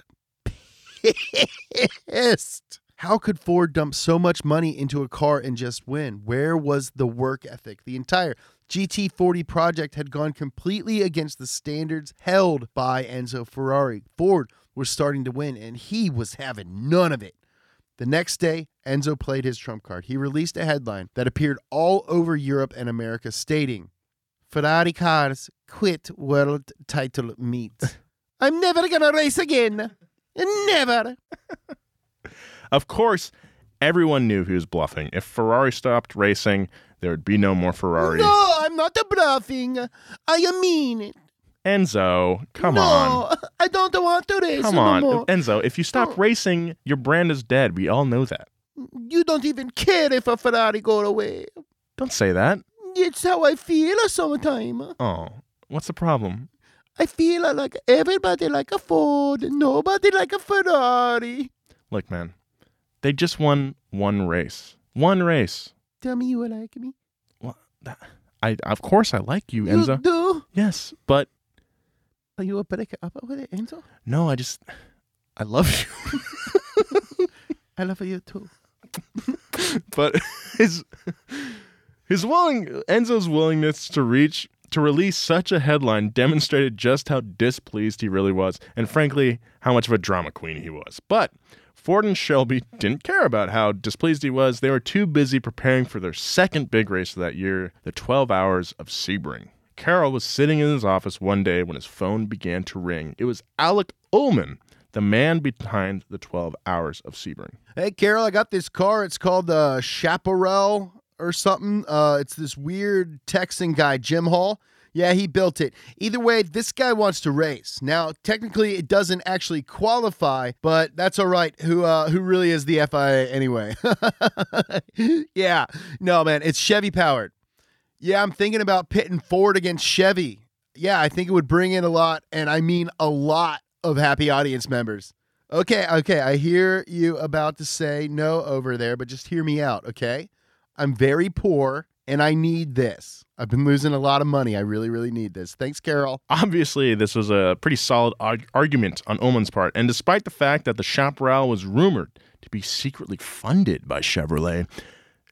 pissed. How could Ford dump so much money into a car and just win? Where was the work ethic? The entire GT40 project had gone completely against the standards held by Enzo Ferrari. Ford was starting to win, and he was having none of it. The next day, Enzo played his trump card. He released a headline that appeared all over Europe and America stating, Ferrari cars quit world title meet. I'm never gonna race again. Never. Of course, everyone knew he was bluffing. If Ferrari stopped racing, there would be no more Ferrari. No, I'm not bluffing. I mean it. Enzo, come no, on. I don't want to race Come no on. more. Enzo, if you stop Oh. racing, your brand is dead. We all know that. You don't even care if a Ferrari goes away. Don't say that. It's how I feel sometimes. Oh. What's the problem? I feel like everybody like a Ford, nobody like a Ferrari. Look, man, they just won one race. One race. Tell me you like me. Well, that, I of course I like you, You Enzo. do? Yes, but Are you a break up with it, Enzo? no, I just I love you. I love you too. but his his willing Enzo's willingness to reach to release such a headline demonstrated just how displeased he really was, and frankly, how much of a drama queen he was. But Ford and Shelby didn't care about how displeased he was. They were too busy preparing for their second big race of that year, the 12 Hours of Sebring. Carroll was sitting in his office one day when his phone began to ring. It was Alec Ulmann, the man behind the 12 Hours of Sebring. Hey, Carroll, I got this car. It's called the uh, Chaparral or something. Uh, it's this weird Texan guy, Jim Hall. Yeah, he built it. Either way, this guy wants to race. Now, technically, it doesn't actually qualify, but that's all right. Who uh, who really is the FIA anyway? yeah, no, man, it's Chevy powered. Yeah, I'm thinking about pitting Ford against Chevy. Yeah, I think it would bring in a lot, and I mean a lot of happy audience members. Okay, okay, I hear you about to say no over there, but just hear me out, okay? I'm very poor and I need this. I've been losing a lot of money. I really, really need this. Thanks, Carroll. Obviously, this was a pretty solid arg- argument on Ulmann's part, and despite the fact that the Chaparral was rumored to be secretly funded by Chevrolet,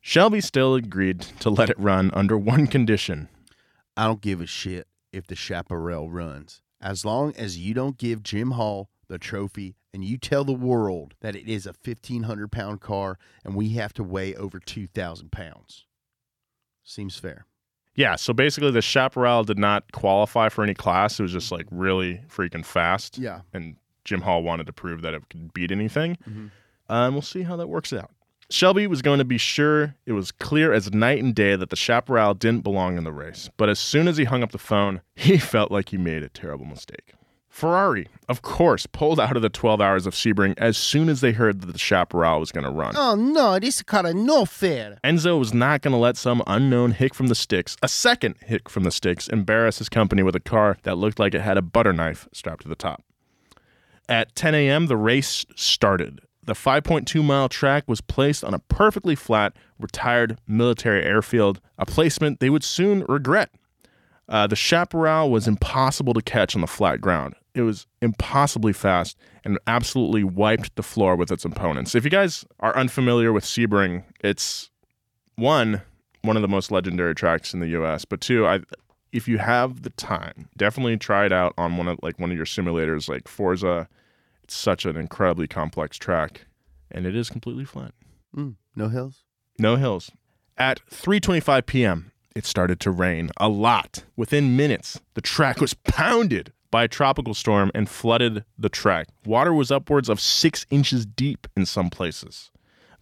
Shelby still agreed to let it run under one condition. I don't give a shit if the Chaparral runs. As long as you don't give Jim Hall the trophy and you tell the world that it is a 1,500 pound car and we have to weigh over 2,000 pounds. Seems fair. Yeah, so basically, the Chaparral did not qualify for any class. It was just like really freaking fast. Yeah. And Jim Hall wanted to prove that it could beat anything. Mhm. Um, we'll see how that works out. Shelby was going to be sure it was clear as night and day that the Chaparral didn't belong in the race. But as soon as he hung up the phone, he felt like he made a terrible mistake. Ferrari, of course, pulled out of the 12 hours of Sebring as soon as they heard that the Chaparral was going to run. Oh no, this car is no fair. Enzo was not going to let some unknown hick from the sticks, a second hick from the sticks, embarrass his company with a car that looked like it had a butter knife strapped to the top. At 10 a.m., the race started. The 5.2 mile track was placed on a perfectly flat, retired military airfield, a placement they would soon regret. Uh, the chaparral was impossible to catch on the flat ground. It was impossibly fast and absolutely wiped the floor with its opponents. If you guys are unfamiliar with Sebring, it's one one of the most legendary tracks in the U.S. But two, I if you have the time, definitely try it out on one of like one of your simulators, like Forza. It's such an incredibly complex track, and it is completely flat. Mm, no hills. No hills. At 3:25 p.m., it started to rain a lot. Within minutes, the track was pounded by a tropical storm and flooded the track. Water was upwards of 6 inches deep in some places.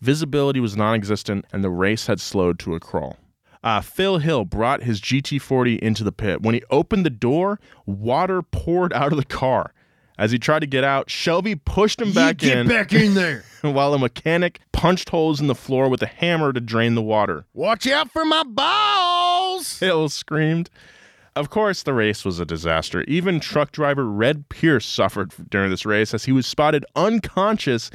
Visibility was non-existent and the race had slowed to a crawl. Uh, Phil Hill brought his GT40 into the pit. When he opened the door, water poured out of the car. As he tried to get out, Shelby pushed him back get in back in there. while a mechanic punched holes in the floor with a hammer to drain the water. Watch out for my balls. Hill screamed. Of course, the race was a disaster. Even truck driver Red Pierce suffered during this race as he was spotted unconscious,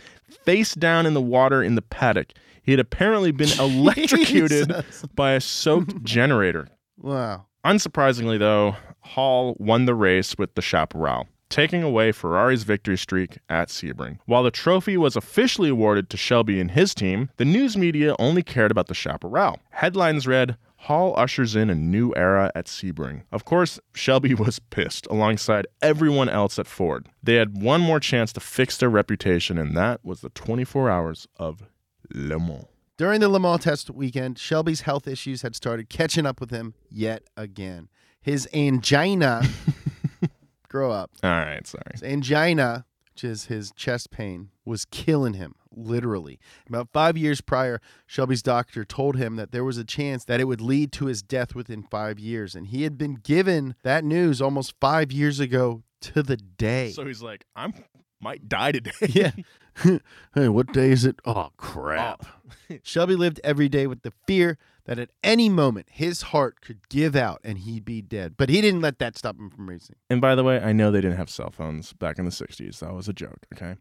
face down in the water in the paddock. He had apparently been electrocuted by a soaked generator. Wow. Unsurprisingly, though, Hall won the race with the Chaparral, taking away Ferrari's victory streak at Sebring. While the trophy was officially awarded to Shelby and his team, the news media only cared about the Chaparral. Headlines read, Hall ushers in a new era at Sebring. Of course, Shelby was pissed alongside everyone else at Ford. They had one more chance to fix their reputation, and that was the 24 hours of Le Mans. During the Le Mans test weekend, Shelby's health issues had started catching up with him yet again. His angina, grow up. All right, sorry. His angina, which is his chest pain, was killing him, literally. About five years prior, Shelby's doctor told him that there was a chance that it would lead to his death within five years. And he had been given that news almost five years ago to the day. So he's like, I'm might die today. yeah. hey, what day is it? Oh, crap. Oh. Shelby lived every day with the fear that at any moment his heart could give out and he'd be dead. But he didn't let that stop him from racing. And by the way, I know they didn't have cell phones back in the 60s. That was a joke, okay?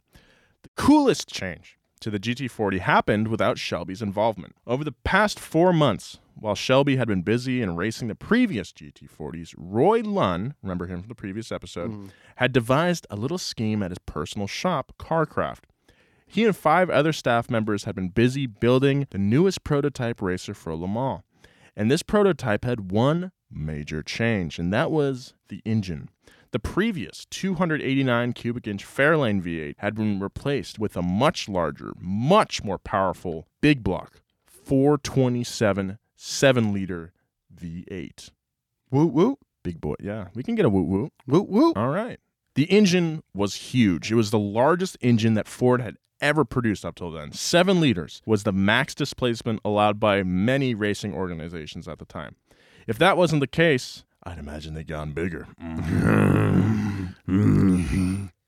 The coolest change to the GT40 happened without Shelby's involvement. Over the past four months, while Shelby had been busy in racing the previous GT40s, Roy Lunn, remember him from the previous episode, mm-hmm. had devised a little scheme at his personal shop, Kar Kraft. He and five other staff members had been busy building the newest prototype racer for Le Mans. And this prototype had one major change, and that was the engine. The previous 289 cubic inch Fairlane V8 had been replaced with a much larger, much more powerful big block 427 7 liter V8. Woo woo. Big boy. Yeah, we can get a woo woo. Woo woo. All right. The engine was huge. It was the largest engine that Ford had ever produced up till then. Seven liters was the max displacement allowed by many racing organizations at the time. If that wasn't the case, I'd imagine they'd gone bigger.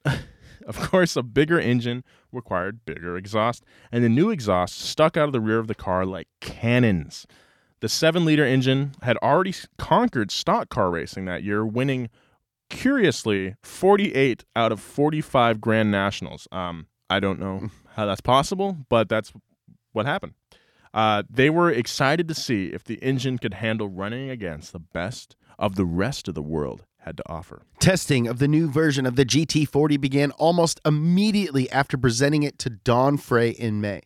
of course, a bigger engine required bigger exhaust, and the new exhaust stuck out of the rear of the car like cannons. The seven liter engine had already conquered stock car racing that year, winning curiously 48 out of 45 Grand Nationals. Um, I don't know how that's possible, but that's what happened. Uh, they were excited to see if the engine could handle running against the best of the rest of the world had to offer. Testing of the new version of the GT40 began almost immediately after presenting it to Don Frey in May.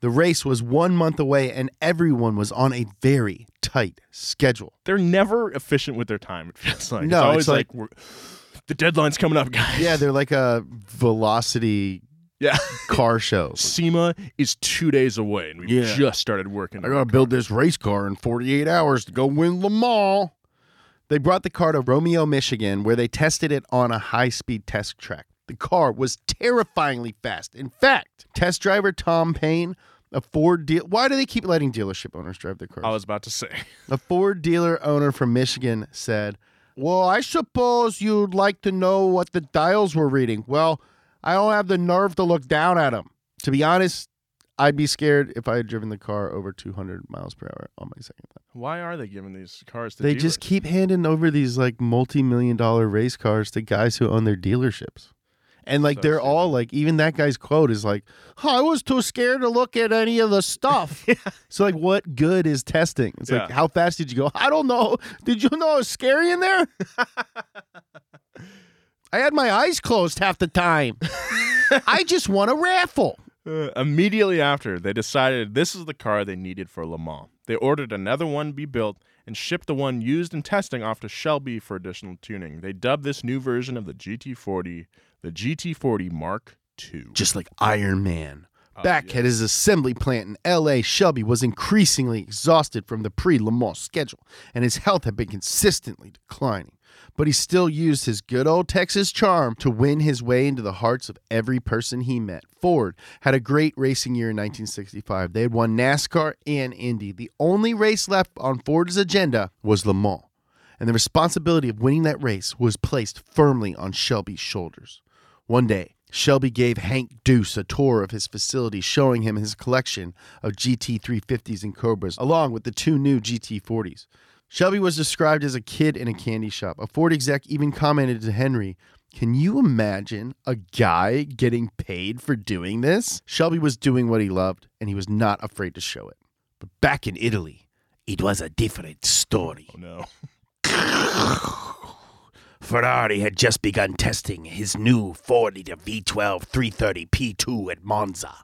The race was one month away, and everyone was on a very tight schedule. They're never efficient with their time. It feels like No, it's always it's like, like- the deadline's coming up, guys. Yeah, they're like a velocity yeah. car show. SEMA is two days away, and we Yeah. just started working. I gotta build this race car in 48 hours to go win Le Mans. They brought the car to Romeo, Michigan, where they tested it on a high speed test track. The car was terrifyingly fast. In fact, test driver Tom Payne, a Ford deal. Why do they keep letting dealership owners drive their cars? I was about to say. A Ford dealer owner from Michigan said, Well, I suppose you'd like to know what the dials were reading. Well, I don't have the nerve to look down at them. To be honest, I'd be scared if I had driven the car over 200 miles per hour on my second lap. Why are they giving these cars to They dealers? just keep handing over these like multi million dollar race cars to guys who own their dealerships. And like So they're stupid. all like, even that guy's quote is like, I was too scared to look at any of the stuff. yeah. So, like, what good is testing? It's like, how fast did you go? I don't know. Did you know it was scary in there? I had my eyes closed half the time. I just won a raffle. Uh, immediately after, they decided this is the car they needed for Le Mans. They ordered another one be built and shipped the one used in testing off to Shelby for additional tuning. They dubbed this new version of the GT40 the GT40 Mark II. just like Iron Man. Oh, Back yeah. at his assembly plant in LA, Shelby was increasingly exhausted from the pre Le Mans schedule, and his health had been consistently declining. But he still used his good old Texas charm to win his way into the hearts of every person he met. Ford had a great racing year in 1965. They had won NASCAR and Indy. The only race left on Ford's agenda was Le Mans, and the responsibility of winning that race was placed firmly on Shelby's shoulders. One day, Shelby gave Hank Deuce a tour of his facility, showing him his collection of GT350s and Cobras, along with the two new GT40s. Shelby was described as a kid in a candy shop. A Ford exec even commented to Henry, Can you imagine a guy getting paid for doing this? Shelby was doing what he loved, and he was not afraid to show it. But back in Italy, it was a different story. Oh no. Ferrari had just begun testing his new 4 liter V12 330 P2 at Monza.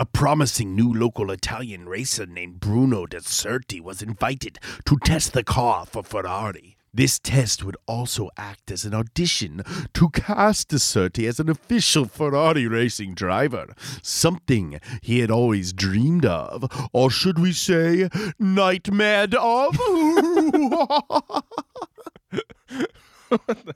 A promising new local Italian racer named Bruno Deserti was invited to test the car for Ferrari. This test would also act as an audition to cast Deserti as an official Ferrari racing driver, something he had always dreamed of, or should we say, nightmared of.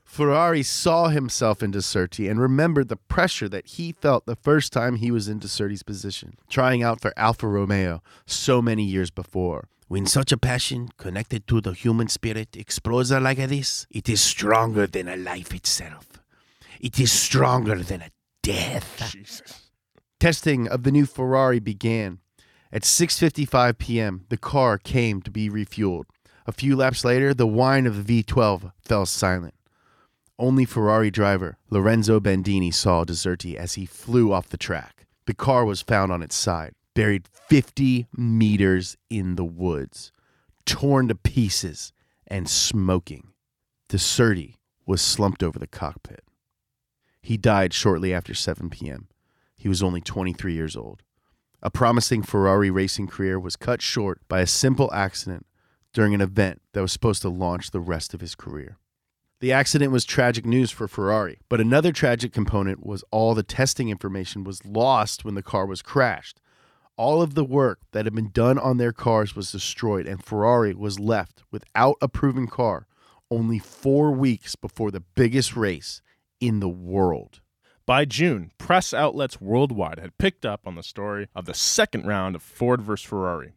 Ferrari saw himself in Deserti and remembered the pressure that he felt the first time he was in Deserti's position, trying out for Alfa Romeo so many years before. When such a passion connected to the human spirit explodes like this, it is stronger than a life itself. It is stronger than a death. Jesus. Testing of the new Ferrari began, At 6:55 p.m., the car came to be refueled. A few laps later, the whine of the V12 fell silent. Only Ferrari driver Lorenzo Bandini saw Deserti as he flew off the track. The car was found on its side, buried 50 meters in the woods, torn to pieces and smoking. Deserti was slumped over the cockpit. He died shortly after 7 p.m. He was only 23 years old. A promising Ferrari racing career was cut short by a simple accident during an event that was supposed to launch the rest of his career. The accident was tragic news for Ferrari, but another tragic component was all the testing information was lost when the car was crashed. All of the work that had been done on their cars was destroyed, and Ferrari was left without a proven car only four weeks before the biggest race in the world. By June, press outlets worldwide had picked up on the story of the second round of Ford versus Ferrari.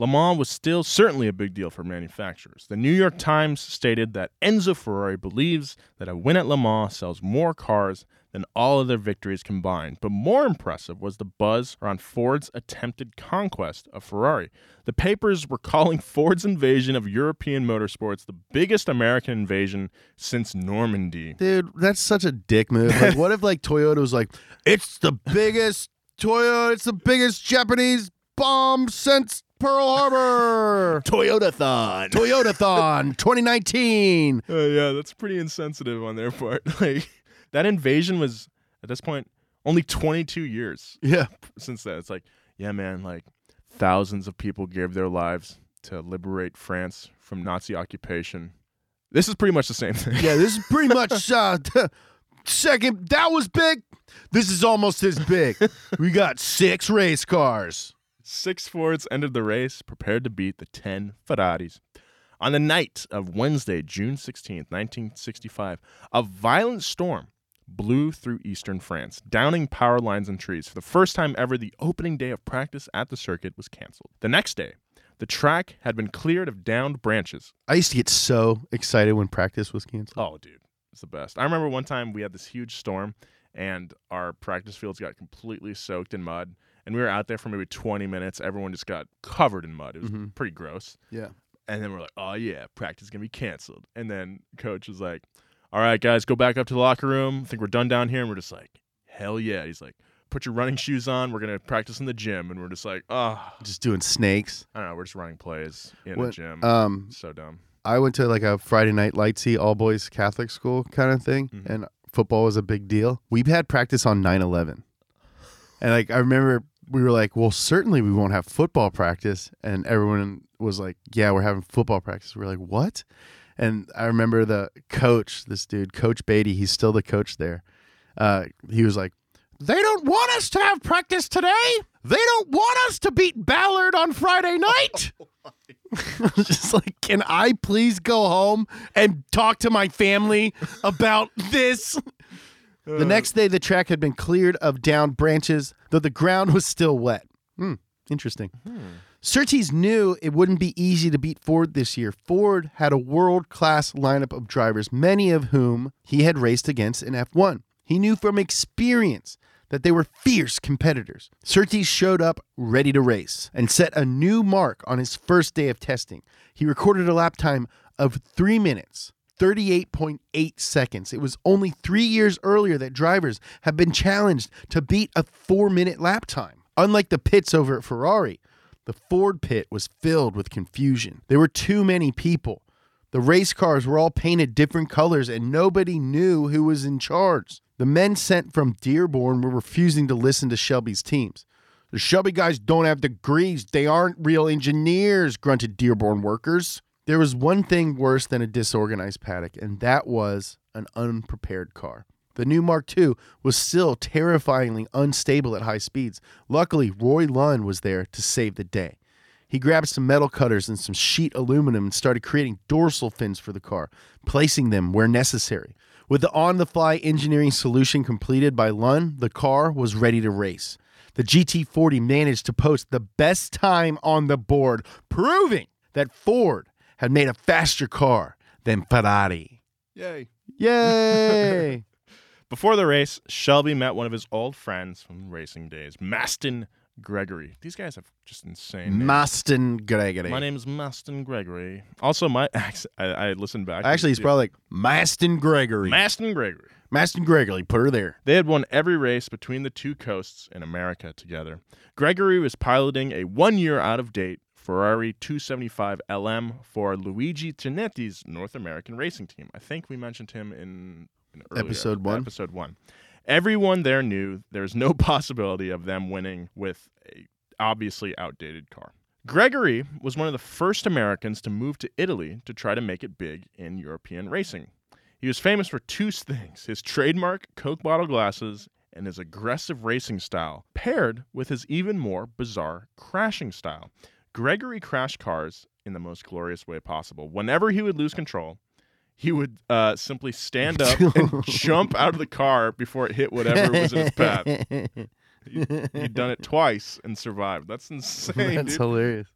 Le Mans was still certainly a big deal for manufacturers. The New York Times stated that Enzo Ferrari believes that a win at Le Mans sells more cars than all of their victories combined. But more impressive was the buzz around Ford's attempted conquest of Ferrari. The papers were calling Ford's invasion of European motorsports the biggest American invasion since Normandy. Dude, that's such a dick move. Like, what if like Toyota was like, it's the biggest Toyota, it's the biggest Japanese bomb since Pearl Harbor. Toyota-thon. Toyota-thon 2019. Uh, yeah, that's pretty insensitive on their part. Like that invasion was at this point only 22 years Yeah. since that. It's like, yeah, man, like thousands of people gave their lives to liberate France from Nazi occupation. This is pretty much the same thing. Yeah, this is pretty much uh, second. That was big. This is almost as big. We got six race cars. Six Fords entered the race, prepared to beat the 10 Ferraris. On the night of Wednesday, June 16th, 1965, a violent storm blew through eastern France, downing power lines and trees. For the first time ever, the opening day of practice at the circuit was canceled. The next day, the track had been cleared of downed branches. I used to get so excited when practice was canceled. Oh, dude, it's the best. I remember one time we had this huge storm and our practice fields got completely soaked in mud. And we were out there for maybe 20 minutes. Everyone just got covered in mud. It was Mhm. pretty gross. Yeah. And then we're like, oh, yeah, practice is going to be canceled. And then coach was like, all right, guys, go back up to the locker room. I think we're done down here. And we're just like, hell yeah. He's like, put your running shoes on. We're going to practice in the gym. And we're just like, oh, Just doing snakes. I don't know. We're just running plays in the gym. Um, so dumb. I went to like a Friday night lightsy all boys Catholic school kind of thing, Mhm. and football was a big deal. We had practice on 9 11. And like, I remember we were like, well, certainly we won't have football practice. And everyone was like, yeah, we're having football practice. We are like, what? And I remember the coach, this dude, Coach Beatty, he's still the coach there. Uh, he was like, they don't want us to have practice today. They don't want us to beat Ballard on Friday night. I was just like, can I please go home and talk to my family about this? The next day, the track had been cleared of downed branches, though the ground was still wet. Hmm, interesting. Surtees knew it wouldn't be easy to beat Ford this year. Ford had a world class lineup of drivers, many of whom he had raced against in F1. He knew from experience that they were fierce competitors. Surtees showed up ready to race and set a new mark on his first day of testing. He recorded a lap time of 3 minutes. 38.8 seconds. It was only three years earlier that drivers have been challenged to beat a four minute lap time. Unlike the pits over at Ferrari, the Ford pit was filled with confusion. There were too many people. The race cars were all painted different colors and nobody knew who was in charge. The men sent from Dearborn were refusing to listen to Shelby's teams. The Shelby guys don't have degrees. They aren't real engineers, grunted Dearborn workers. There was one thing worse than a disorganized paddock, and that was an unprepared car. The new Mark II was still terrifyingly unstable at high speeds. Luckily, Roy Lunn was there to save the day. He grabbed some metal cutters and some sheet aluminum and started creating dorsal fins for the car, placing them where necessary. With the on the fly engineering solution completed by Lunn, the car was ready to race. The GT40 managed to post the best time on the board, proving that Ford had made a faster car than Ferrari. Yay. Yay! Before the race, Shelby met one of his old friends from racing days, Masten Gregory. These guys have just insane names. Masten Gregory. My name is Masten Gregory. Also, my accent, I, I listened back. Actually, he's probably like Masten Gregory. Masten Gregory. Masten Gregory. Put her there. They had won every race between the two coasts in America together. Gregory was piloting a one year out of date Ferrari 275 LM for Luigi Tonetti's North American racing team. I think we mentioned him in, in Episode one? Episode one. Everyone there knew there's no possibility of them winning with a obviously outdated car. Gregory was one of the first Americans to move to Italy to try to make it big in European racing. He was famous for two things his trademark Coke bottle glasses and his aggressive racing style, paired with his even more bizarre crashing style. Gregory crashed cars in the most glorious way possible. Whenever he would lose control, he would uh, simply stand up and jump out of the car before it hit whatever was in his path. He, he'd done it twice and survived. That's insane. That's dude. hilarious.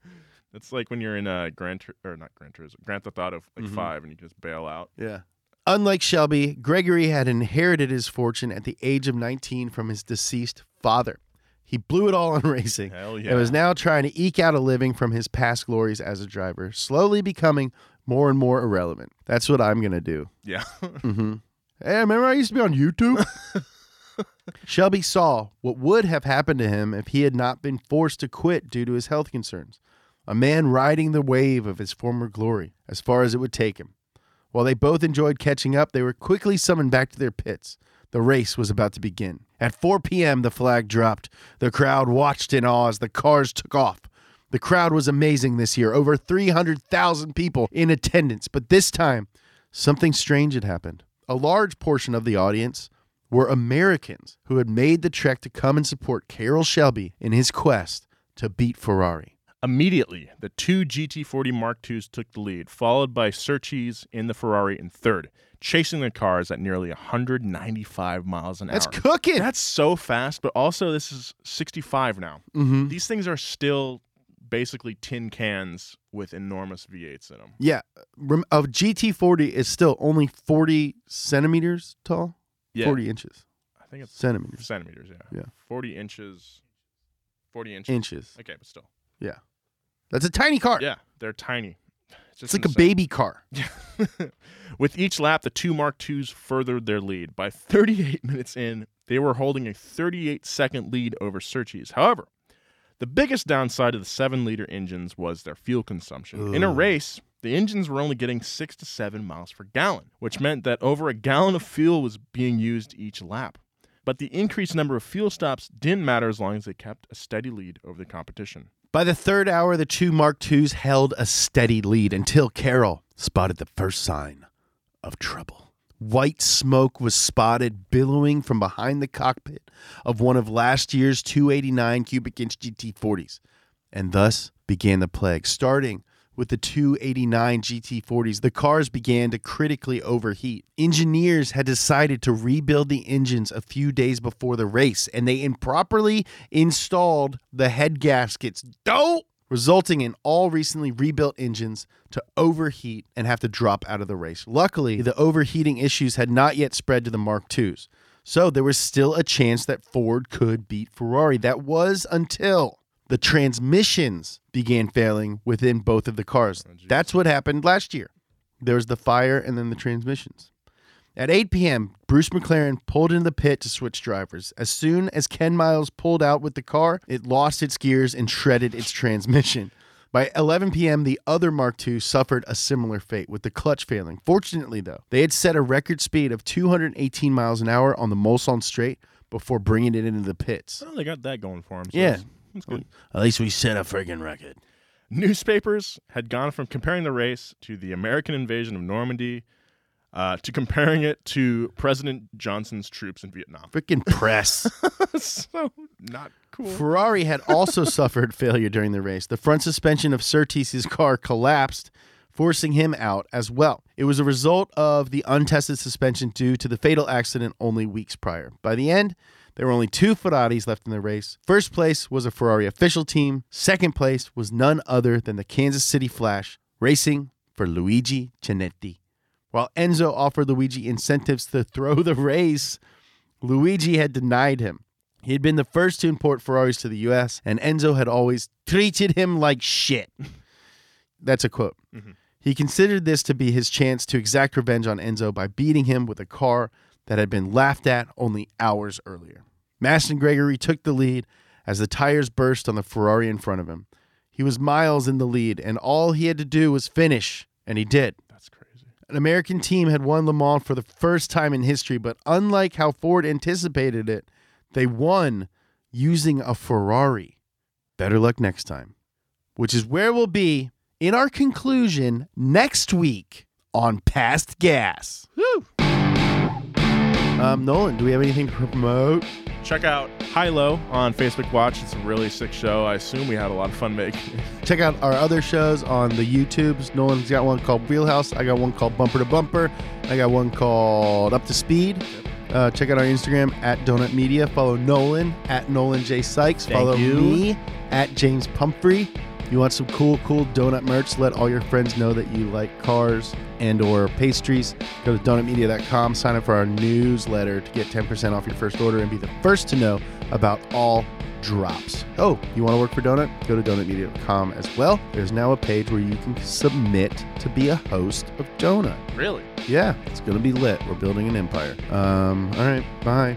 It's like when you're in a Grand Tur- or not Grand Turismo, Grand Theft Auto like Mhm. five, and you just bail out. Yeah. Unlike Shelby, Gregory had inherited his fortune at the age of 19 from his deceased father. He blew it all on racing Hell yeah! and was now trying to eke out a living from his past glories as a driver, slowly becoming more and more irrelevant. That's what I'm going to do. yeah. Mm-hmm. Hey, remember I used to be on YouTube? Shelby saw what would have happened to him if he had not been forced to quit due to his health concerns. A man riding the wave of his former glory as far as it would take him. While they both enjoyed catching up, they were quickly summoned back to their pits. The race was about to begin. At 4 p.m., the flag dropped. The crowd watched in awe as the cars took off. The crowd was amazing this year, over 300,000 people in attendance. But this time, something strange had happened. A large portion of the audience were Americans who had made the trek to come and support Carroll Shelby in his quest to beat Ferrari. Immediately, the two GT40 Mark IIs took the lead, followed by Surtees in the Ferrari in third, chasing the cars at nearly 195 miles an That's hour. That's cooking. That's so fast, but also this is 65 now. mm-hmm. These things are still basically tin cans with enormous V8s in them. Yeah, a GT40 is still only 40 centimeters tall. Yeah, 40 inches. I think it's Centimeters. centimeters. Yeah, Yeah. 40 inches. 40 inches. Inches. Okay, but still. Yeah. That's a tiny car. Yeah, they're tiny. It's just like a baby car. With each lap, the two Mark IIs furthered their lead. By 38 minutes in, they were holding a 38 second lead over Surtees. However, the biggest downside of the 7 liter engines was their fuel consumption. In a race, the engines were only getting 6 to 7 miles per gallon, which meant that over a gallon of fuel was being used each lap. But the increased number of fuel stops didn't matter as long as they kept a steady lead over the competition. By the third hour, the two Mark IIs held a steady lead until Carroll spotted the first sign of trouble. White smoke was spotted billowing from behind the cockpit of one of last year's 289 cubic inch GT40s, and thus began the plague. Starting with the 289 GT40s, the cars began to critically overheat. Engineers had decided to rebuild the engines a few days before the race, and they improperly installed the head gaskets. Dope! Resulting in all recently rebuilt engines to overheat and have to drop out of the race. Luckily, the overheating issues had not yet spread to the Mark IIs, so there was still a chance that Ford could beat Ferrari. That was until the transmissions began failing within both of the cars. Oh. That's what happened last year. There was the fire and then the transmissions. At 8 p.m., Bruce McLaren pulled into the pit to switch drivers. As soon as Ken Miles pulled out with the car, it lost its gears and shredded its transmission. By 11 p.m., the other Mark II suffered a similar fate with the clutch failing. Fortunately, though, they had set a record speed of 218 miles an hour on the Mulsanne Straight before bringing it into the pits. Well, they got that going for them. So Yeah. That's- that's good. At least we set a friggin' record. Newspapers had gone from comparing the race to the American invasion of Normandy uh, to comparing it to President Johnson's troops in Vietnam. Frickin' press. so not cool. Ferrari had also suffered failure during the race. The front suspension of Surtees's car collapsed, forcing him out as well. It was a result of the untested suspension due to the fatal accident only weeks prior. By the end, there were only two Ferraris left in the race. First place was a Ferrari official team. Second place was none other than the Kansas City Flash, racing for Luigi Chinetti. While Enzo offered Luigi incentives to throw the race, Luigi had denied him. He had been the first to import Ferraris to the US, and Enzo had always treated him like shit. That's a quote. Mm-hmm. He considered this to be his chance to exact revenge on Enzo by beating him with a car that had been laughed at only hours earlier. Masten Gregory took the lead as the tires burst on the Ferrari in front of him. He was miles in the lead, and all he had to do was finish, and he did. That's crazy. An American team had won Le Mans for the first time in history, but unlike how Ford anticipated it, they won using a Ferrari. Better luck next time, which is where we'll be in our conclusion next week on Past Gas. Woo! Um, Nolan, do we have anything to promote? Check out High Low on Facebook Watch. It's a really sick show. I assume we had a lot of fun making it. Check out our other shows on the YouTubes. Nolan's got one called Wheelhouse. I got one called Bumper to Bumper. I got one called Up to Speed. Uh, check out our Instagram at Donut Media. Follow Nolan at Nolan J Sykes. Thank Follow you. me at James Pumphrey. You want some cool, cool donut merch? Let all your friends know that you like cars and or pastries. Go to donutmedia.com. Sign up for our newsletter to get 10% off your first order and be the first to know about all drops. Oh, you want to work for Donut? Go to donutmedia.com as well. There's now a page where you can submit to be a host of Donut. Really? Yeah, it's going to be lit. We're building an empire. Um, all right, bye.